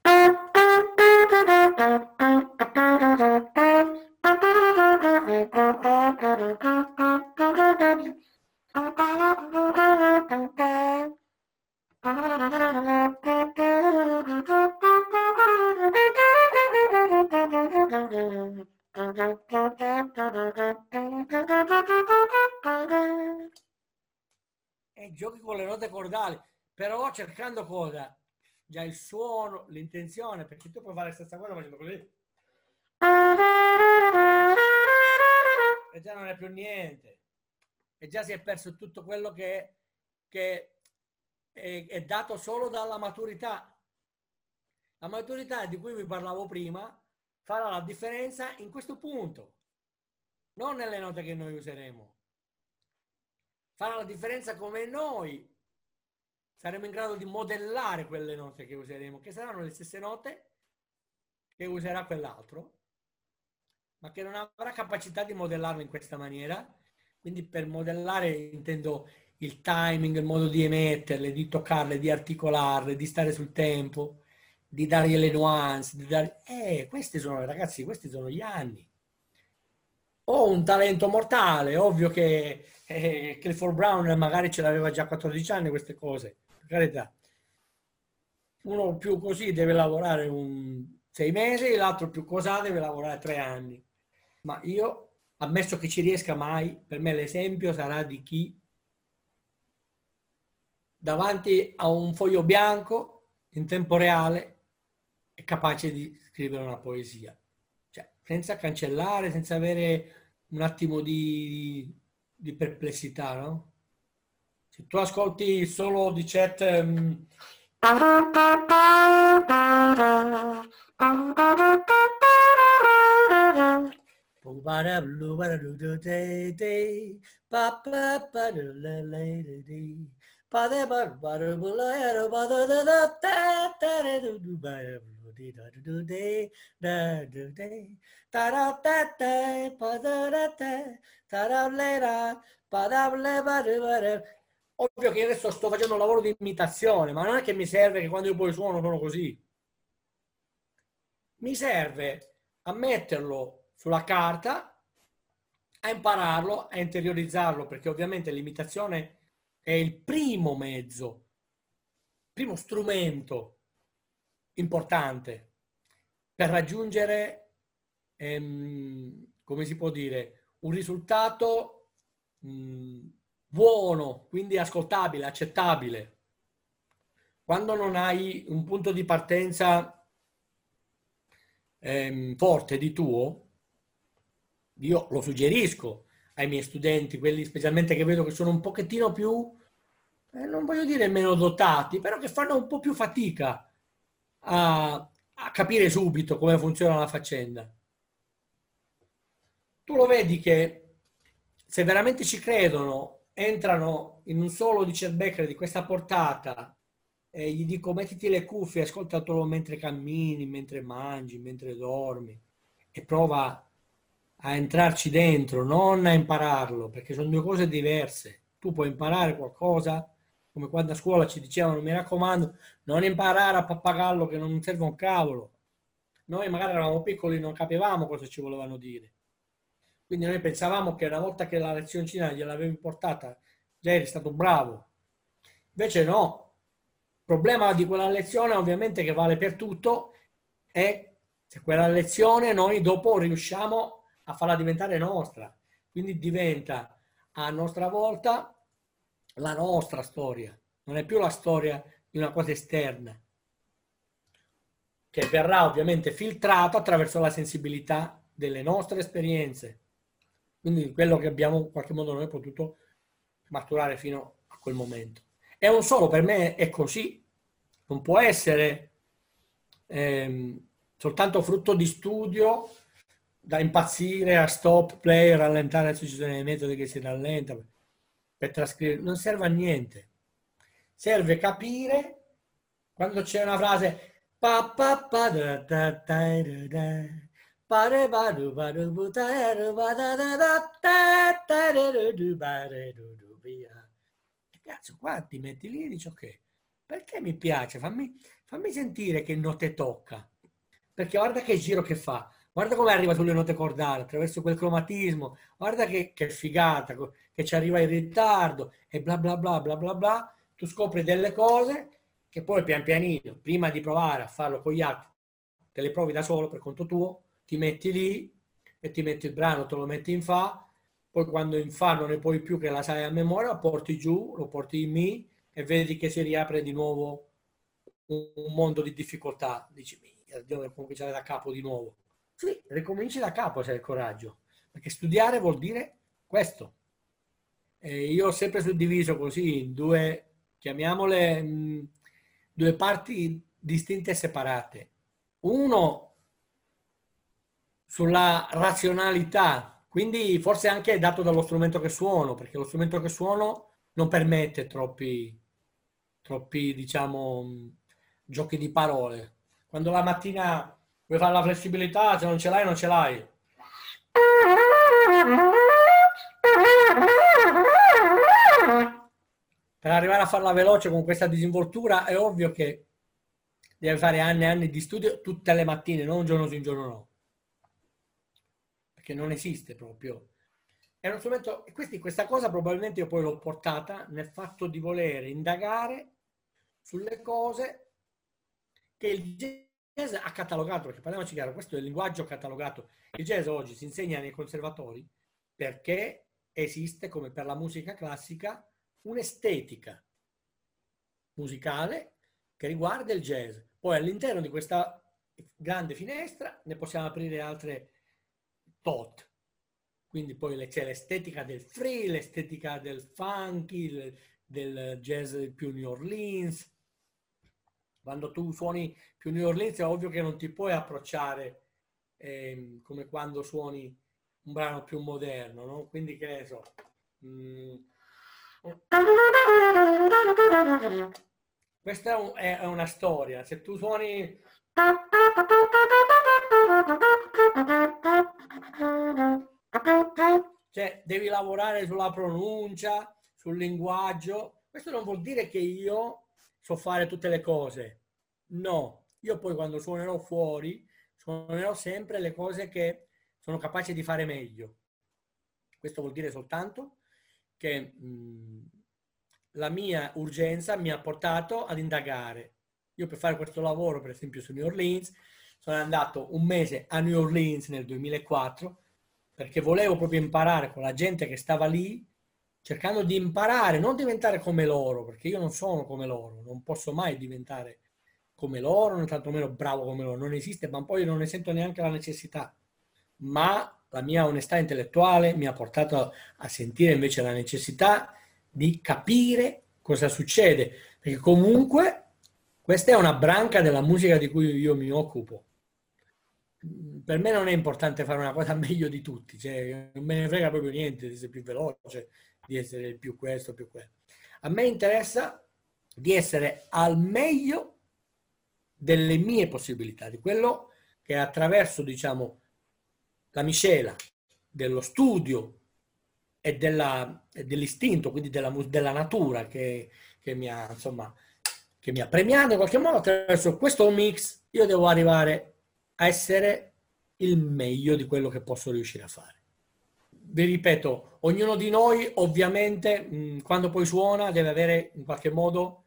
E giochi con le note cordali, però cercando cosa? Già il suono, l'intenzione, perché tu puoi fare la stessa cosa facendo così. E già non è più niente. E già si è perso tutto quello che, che è, è dato solo dalla maturità. La maturità di cui vi parlavo prima farà la differenza in questo punto, non nelle note che noi useremo. Farà la differenza come noi saremo in grado di modellare quelle note che useremo, che saranno le stesse note che userà quell'altro, ma che non avrà capacità di modellarlo in questa maniera. Quindi per modellare intendo il timing, il modo di emetterle, di toccarle, di articolarle, di stare sul tempo, di dargli le nuance, di dare... Eh, questi sono, ragazzi, questi sono gli anni. Ho un talento mortale, ovvio che eh, Clifford Brown magari ce l'aveva già a 14 anni queste cose, per carità. Uno più così deve lavorare un sei mesi, l'altro più cosà deve lavorare tre anni. Ma io, ammesso che ci riesca mai, per me l'esempio sarà di chi davanti a un foglio bianco in tempo reale è capace di scrivere una poesia. Senza cancellare, senza avere un attimo di, di perplessità, no? Se tu ascolti solo di chat... Um... Ovvio che adesso sto facendo un lavoro di imitazione, ma non è che mi serve che quando io poi suono sono così. Mi serve a metterlo sulla carta, a impararlo, a interiorizzarlo, perché ovviamente l'imitazione è il primo mezzo, primo strumento importante per raggiungere, ehm, come si può dire, un risultato mh, buono, quindi ascoltabile, accettabile. Quando non hai un punto di partenza ehm, forte di tuo, io lo suggerisco ai miei studenti, quelli specialmente che vedo che sono un pochettino più, eh, non voglio dire meno dotati, però che fanno un po' più fatica a, a capire subito come funziona la faccenda. Tu lo vedi che se veramente ci credono, entrano in un solo di Becker di questa portata e gli dico mettiti le cuffie, ascoltatelo mentre cammini, mentre mangi, mentre dormi e prova a entrarci dentro, non a impararlo, perché sono due cose diverse. Tu puoi imparare qualcosa, come quando a scuola ci dicevano, mi raccomando, non imparare a pappagallo che non serve un cavolo. Noi magari eravamo piccoli e non capivamo cosa ci volevano dire. Quindi noi pensavamo che una volta che la lezioncina gliel'avevi portata, già eri stato bravo. Invece no. Il problema di quella lezione, ovviamente, che vale per tutto, è se quella lezione noi dopo riusciamo a farla diventare nostra. Quindi diventa a nostra volta la nostra storia, non è più la storia di una cosa esterna, che verrà ovviamente filtrata attraverso la sensibilità delle nostre esperienze. Quindi quello che abbiamo in qualche modo noi potuto maturare fino a quel momento. È un solo, per me è così, non può essere ehm, soltanto frutto di studio da impazzire a stop, play, rallentare, ci sono dei metodi che si rallenta per trascrivere, non serve a niente. Serve capire quando c'è una frase pa pa pa da da da da da pare baru baru butaru badada da da da da du bare du du via. Cazzo, qua ti metti lì e dici ok, perché mi piace? Fammi, fammi sentire che note tocca. Perché guarda che giro che fa guarda come arriva sulle note cordali attraverso quel cromatismo, guarda che, che figata, che ci arriva in ritardo e bla bla bla bla bla bla, tu scopri delle cose che poi pian pianino, prima di provare a farlo con gli altri, te le provi da solo per conto tuo, ti metti lì e ti metti il brano, te lo metti in fa, poi quando in fa non ne puoi più che la sai a memoria, porti giù, lo porti in mi e vedi che si riapre di nuovo un mondo di difficoltà. Dici, devo cominciare da capo di nuovo. Sì, ricominci da capo se hai il coraggio, perché studiare vuol dire questo. E io ho sempre suddiviso così in due, chiamiamole, mh, due parti distinte e separate. Uno sulla razionalità, quindi forse anche dato dallo strumento che suono, perché lo strumento che suono non permette troppi, troppi diciamo, mh, giochi di parole. Quando la mattina vuoi fare la flessibilità, se non ce l'hai, non ce l'hai. Per arrivare a farla veloce con questa disinvoltura è ovvio che devi fare anni e anni di studio tutte le mattine, non giorno sì, un giorno no. Perché non esiste proprio. È uno strumento, questi, questa cosa probabilmente io poi l'ho portata nel fatto di volere indagare sulle cose che il jazz ha catalogato, perché parliamoci chiaro, questo è il linguaggio catalogato. Il jazz oggi si insegna nei conservatori perché esiste, come per la musica classica, un'estetica musicale che riguarda il jazz. Poi all'interno di questa grande finestra ne possiamo aprire altre tot. Quindi poi c'è l'estetica del free, l'estetica del funky, del jazz più New Orleans. Quando tu suoni più New Orleans è ovvio che non ti puoi approcciare eh, come quando suoni un brano più moderno, no? Quindi che ne so. Mm. Questa è, un, è, una storia. Se tu suoni cioè, devi lavorare sulla pronuncia, sul linguaggio. Questo non vuol dire che io so fare tutte le cose. No, io poi quando suonerò fuori, suonerò sempre le cose che sono capace di fare meglio. Questo vuol dire soltanto che mh, la mia urgenza mi ha portato ad indagare. Io per fare questo lavoro, per esempio su New Orleans, sono andato un mese a New Orleans nel 2004 perché volevo proprio imparare con la gente che stava lì, cercando di imparare, non diventare come loro, perché io non sono come loro, non posso mai diventare come loro, né tantomeno bravo come loro, non esiste, ma poi non ne sento neanche la necessità. Ma la mia onestà intellettuale mi ha portato a sentire invece la necessità di capire cosa succede, perché comunque questa è una branca della musica di cui io mi occupo per me non è importante fare una cosa meglio di tutti, cioè non me ne frega proprio niente di essere più veloce, di essere più questo, più quello. A me interessa di essere al meglio delle mie possibilità, di quello che attraverso, diciamo, la miscela dello studio e, della, dell'istinto, quindi della, della natura che, che, mi ha, insomma, che mi ha premiato in qualche modo, attraverso questo mix io devo arrivare a essere il meglio di quello che posso riuscire a fare. Vi ripeto, ognuno di noi ovviamente mh, quando poi suona deve avere in qualche modo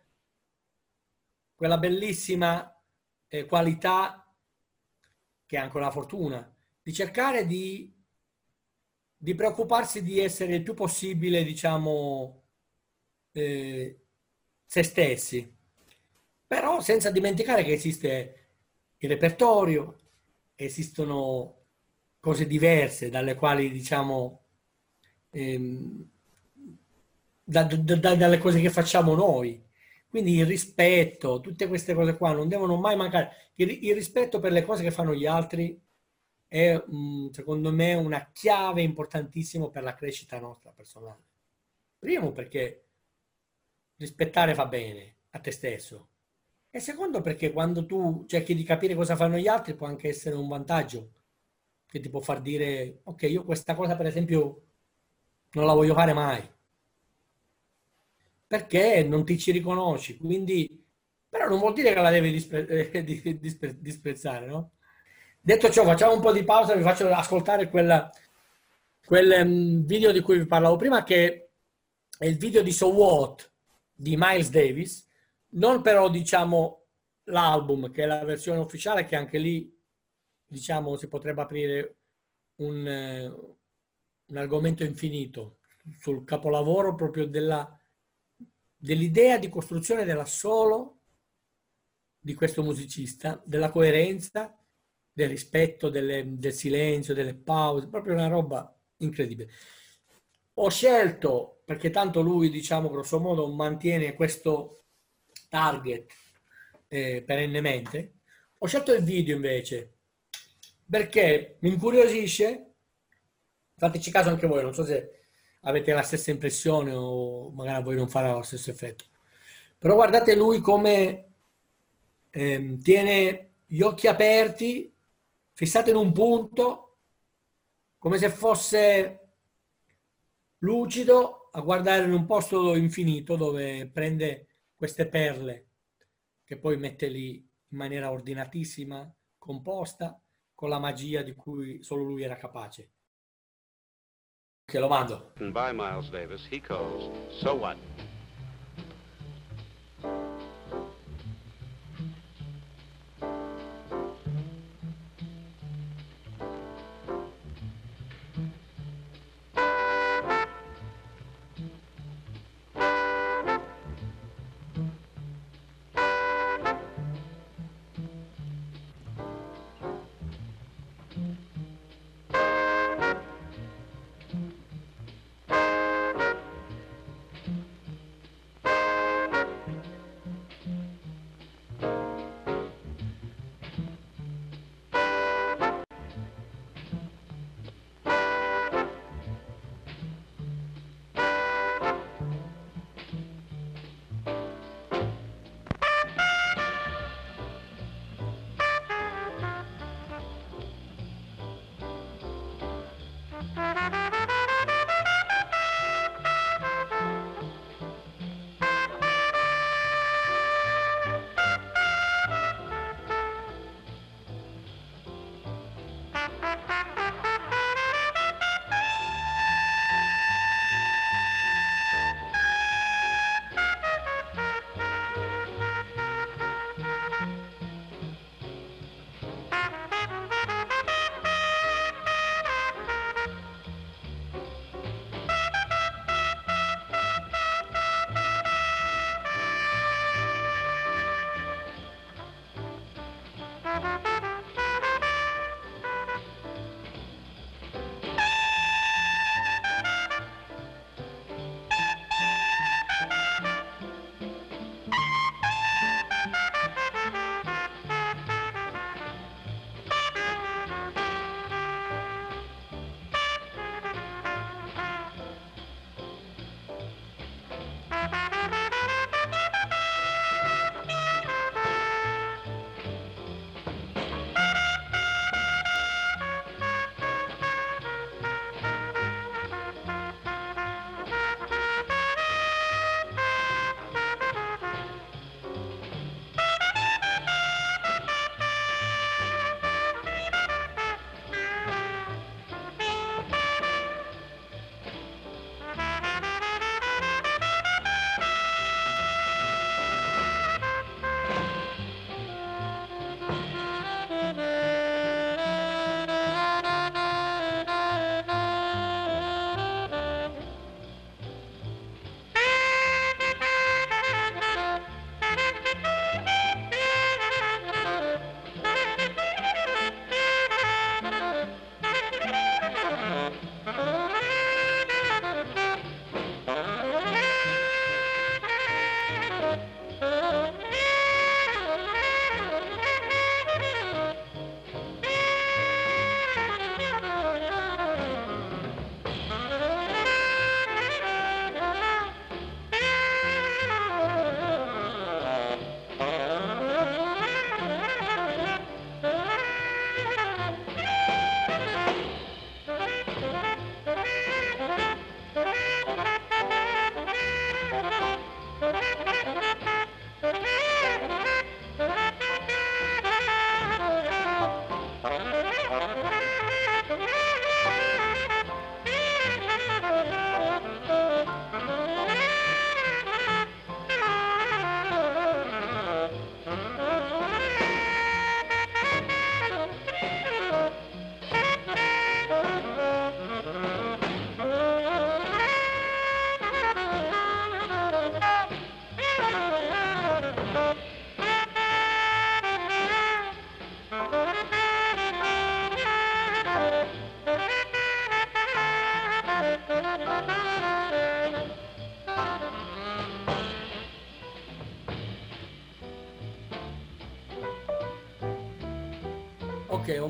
quella bellissima eh, qualità che è anche una fortuna, di cercare di, di preoccuparsi di essere il più possibile, diciamo, eh, se stessi, però senza dimenticare che esiste il repertorio, esistono cose diverse dalle quali diciamo ehm, da, da, da, dalle cose che facciamo noi. Quindi il rispetto tutte queste cose qua non devono mai mancare. Il, il rispetto per le cose che fanno gli altri è mh, secondo me una chiave importantissima per la crescita nostra personale. Primo perché rispettare fa bene a te stesso. E secondo perché quando tu cerchi di capire cosa fanno gli altri può anche essere un vantaggio che ti può far dire ok io questa cosa per esempio non la voglio fare mai perché non ti ci riconosci quindi però non vuol dire che la devi dispre- dispre- disprezzare no? detto ciò facciamo un po' di pausa vi faccio ascoltare quella, quel mm, video di cui vi parlavo prima che è il video di So What di Miles Davis non però diciamo l'album che è la versione ufficiale che anche lì diciamo si potrebbe aprire un, eh, un argomento infinito sul capolavoro proprio della, dell'idea di costruzione della solo di questo musicista, della coerenza, del rispetto, delle, del silenzio, delle pause, proprio una roba incredibile. Ho scelto, perché tanto lui, diciamo, grosso modo mantiene questo target eh, perennemente, ho scelto il video invece perché mi incuriosisce, fateci caso anche voi, non so se avete la stessa impressione o magari a voi non farà lo stesso effetto. Però guardate lui come ehm, tiene gli occhi aperti, fissato in un punto, come se fosse lucido a guardare in un posto infinito dove prende queste perle che poi mette lì in maniera ordinatissima, composta, con la magia di cui solo lui era capace. Che lo mando. By Miles Davis, he calls So What?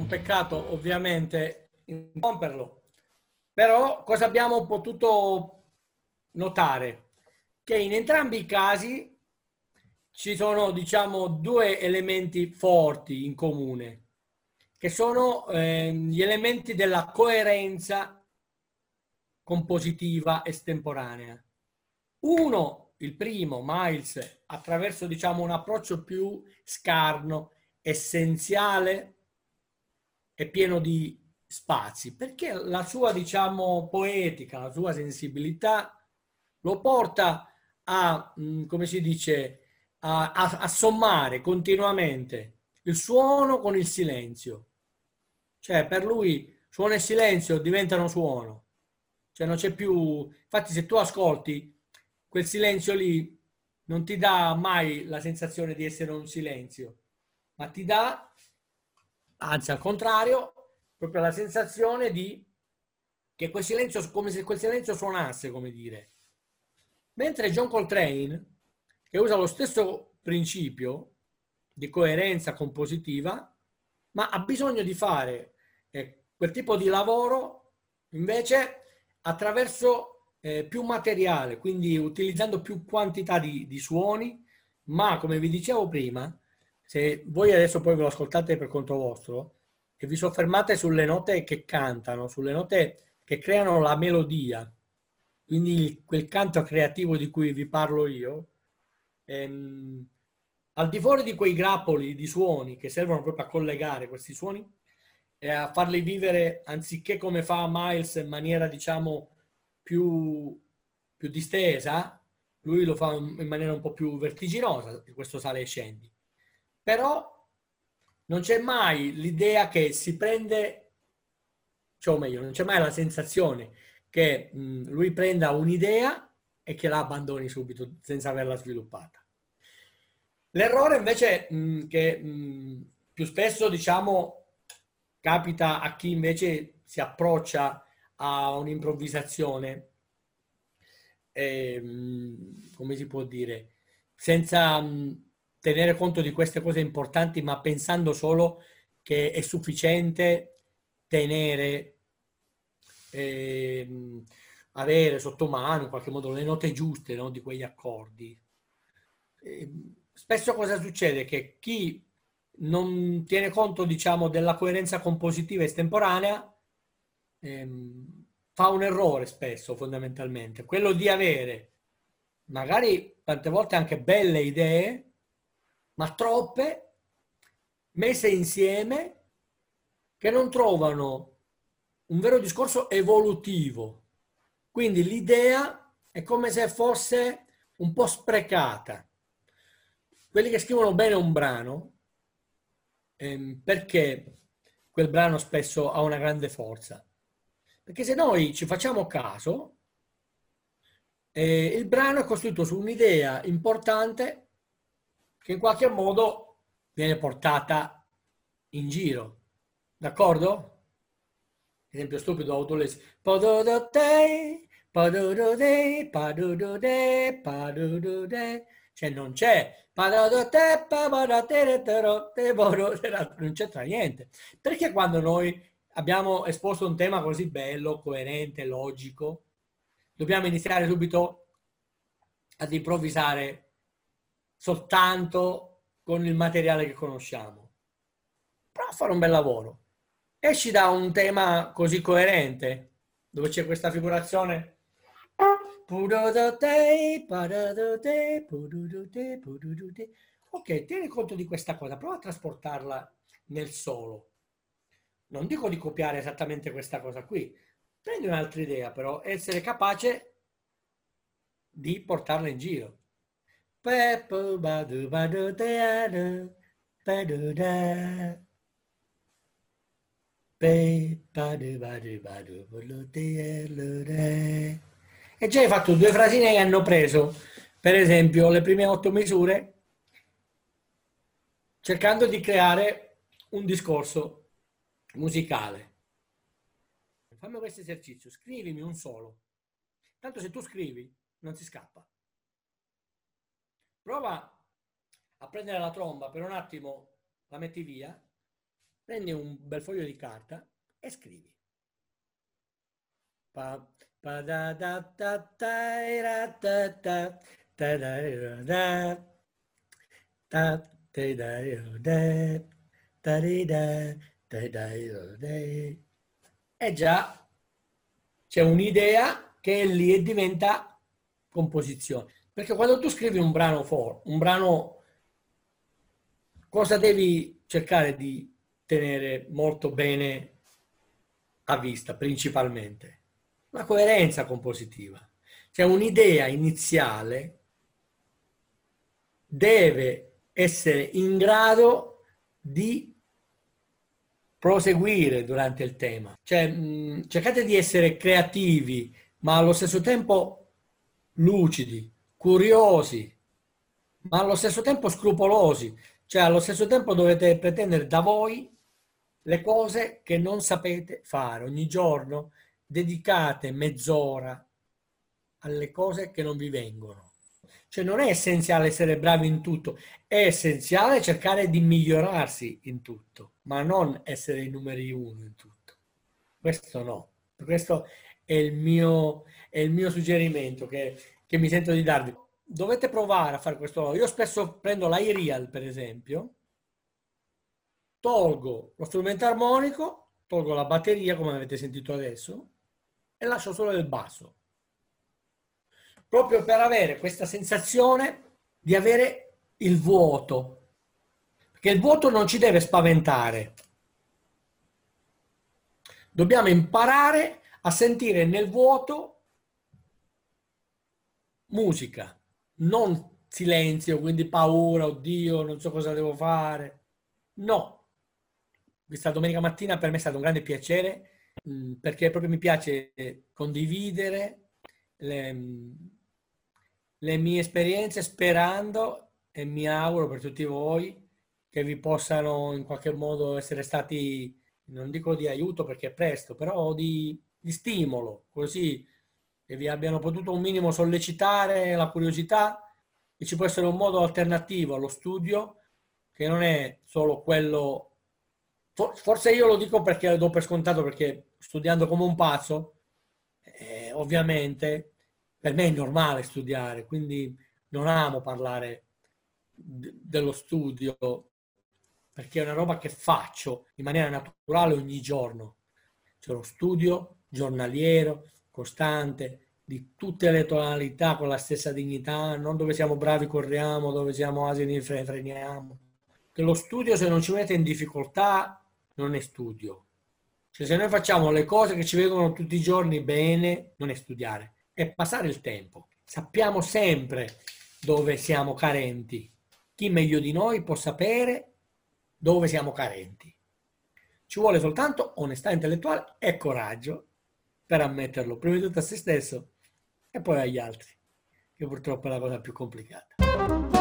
Un peccato ovviamente interromperlo, però cosa abbiamo potuto notare che in entrambi i casi ci sono, diciamo, due elementi forti in comune, che sono eh, gli elementi della coerenza compositiva estemporanea. Uno, il primo, Miles, attraverso diciamo, un approccio più scarno, essenziale e pieno di spazi, perché la sua diciamo, poetica, la sua sensibilità lo porta a, mm, come si dice, a, a, a sommare continuamente il suono con il silenzio. Cioè per lui suono e silenzio diventano suono cioè non c'è più... Infatti se tu ascolti quel silenzio lì non ti dà mai la sensazione di essere un silenzio, ma ti dà, anzi al contrario, proprio la sensazione di che quel silenzio, come se quel silenzio suonasse, come dire. Mentre John Coltrane, che usa lo stesso principio di coerenza compositiva, ma ha bisogno di fare eh, quel tipo di lavoro invece attraverso eh, più materiale, quindi utilizzando più quantità di, di suoni, ma come vi dicevo prima, se voi adesso poi ve lo ascoltate per conto vostro e vi soffermate sulle note che cantano, sulle note che creano la melodia, quindi quel canto creativo di cui vi parlo io, ehm, al di fuori di quei grappoli di suoni che servono proprio a collegare questi suoni, e a farli vivere anziché come fa Miles in maniera diciamo più, più distesa, lui lo fa in maniera un po' più vertiginosa, questo sale e scendi. Però non c'è mai l'idea che si prende, cioè o meglio, non c'è mai la sensazione che mh, lui prenda un'idea e che la abbandoni subito senza averla sviluppata. L'errore invece mh, che mh, più spesso diciamo capita a chi invece si approccia a un'improvvisazione, ehm, come si può dire, senza tenere conto di queste cose importanti, ma pensando solo che è sufficiente tenere, ehm, avere sotto mano in qualche modo le note giuste no, di quegli accordi. E, spesso cosa succede? Che chi non tiene conto, diciamo, della coerenza compositiva estemporanea, ehm, fa un errore spesso, fondamentalmente, quello di avere magari tante volte anche belle idee, ma troppe messe insieme che non trovano un vero discorso evolutivo. Quindi l'idea è come se fosse un po' sprecata. Quelli che scrivono bene un brano ehm, perché quel brano spesso ha una grande forza? Perché se noi ci facciamo caso, eh, il brano è costruito su un'idea importante che in qualche modo viene portata in giro. D'accordo? Esempio stupido autolesi. Cioè non c'è non c'entra niente. Perché quando noi abbiamo esposto un tema così bello, coerente, logico, dobbiamo iniziare subito ad improvvisare soltanto con il materiale che conosciamo. Prova a fare un bel lavoro. Esci da un tema così coerente, dove c'è questa figurazione Ok, tieni conto di questa cosa, prova a trasportarla nel solo. Non dico di copiare esattamente questa cosa qui, prendi un'altra idea però, essere capace di portarla in giro. E già hai fatto due frasine che hanno preso, per esempio, le prime otto misure, cercando di creare un discorso musicale. Fammi questo esercizio, scrivimi un solo. Tanto se tu scrivi, non si scappa. Prova a prendere la tromba, per un attimo la metti via, prendi un bel foglio di carta e scrivi. E già c'è un'idea che lì diventa composizione. Perché quando tu scrivi un brano for, un brano, cosa devi cercare di tenere molto bene a vista, principalmente? La coerenza compositiva. Cioè un'idea iniziale deve essere in grado di proseguire durante il tema. Cioè, mh, cercate di essere creativi, ma allo stesso tempo lucidi, curiosi, ma allo stesso tempo scrupolosi. Cioè, allo stesso tempo dovete pretendere da voi le cose che non sapete fare. Ogni giorno dedicate mezz'ora alle cose che non vi vengono. Cioè non è essenziale essere bravi in tutto, è essenziale cercare di migliorarsi in tutto, ma non essere i numeri uno in tutto. Questo no. Questo è il mio, è il mio suggerimento che, che mi sento di darvi. Dovete provare a fare questo. Io spesso prendo l'iReal, per esempio, tolgo lo strumento armonico, tolgo la batteria, come avete sentito adesso, e lascio solo il basso. Proprio per avere questa sensazione di avere il vuoto. Perché il vuoto non ci deve spaventare. Dobbiamo imparare a sentire nel vuoto musica, non silenzio, quindi paura, oddio, non so cosa devo fare. No. Questa domenica mattina per me è stato un grande piacere Mm, perché proprio mi piace condividere le, mm, le mie esperienze sperando e mi auguro per tutti voi che vi possano in qualche modo essere stati, non dico di aiuto perché è presto, però di, di stimolo, così che vi abbiano potuto un minimo sollecitare la curiosità e ci può essere un modo alternativo allo studio che non è solo quello forse io lo dico perché do per scontato perché studiando come un pazzo, eh, ovviamente per me è normale studiare, quindi non amo parlare dello studio perché è una roba che faccio in maniera naturale ogni giorno. C'è lo studio giornaliero, costante, di tutte le tonalità con la stessa dignità, non dove siamo bravi corriamo, dove siamo asini freniamo. Che lo studio se non ci mette in difficoltà non è studio. Cioè, se noi facciamo le cose che ci vengono tutti i giorni bene, non è studiare, è passare il tempo. Sappiamo sempre dove siamo carenti. Chi meglio di noi può sapere dove siamo carenti. Ci vuole soltanto onestà intellettuale e coraggio per ammetterlo, prima di tutto a se stesso e poi agli altri, che purtroppo è la cosa più complicata.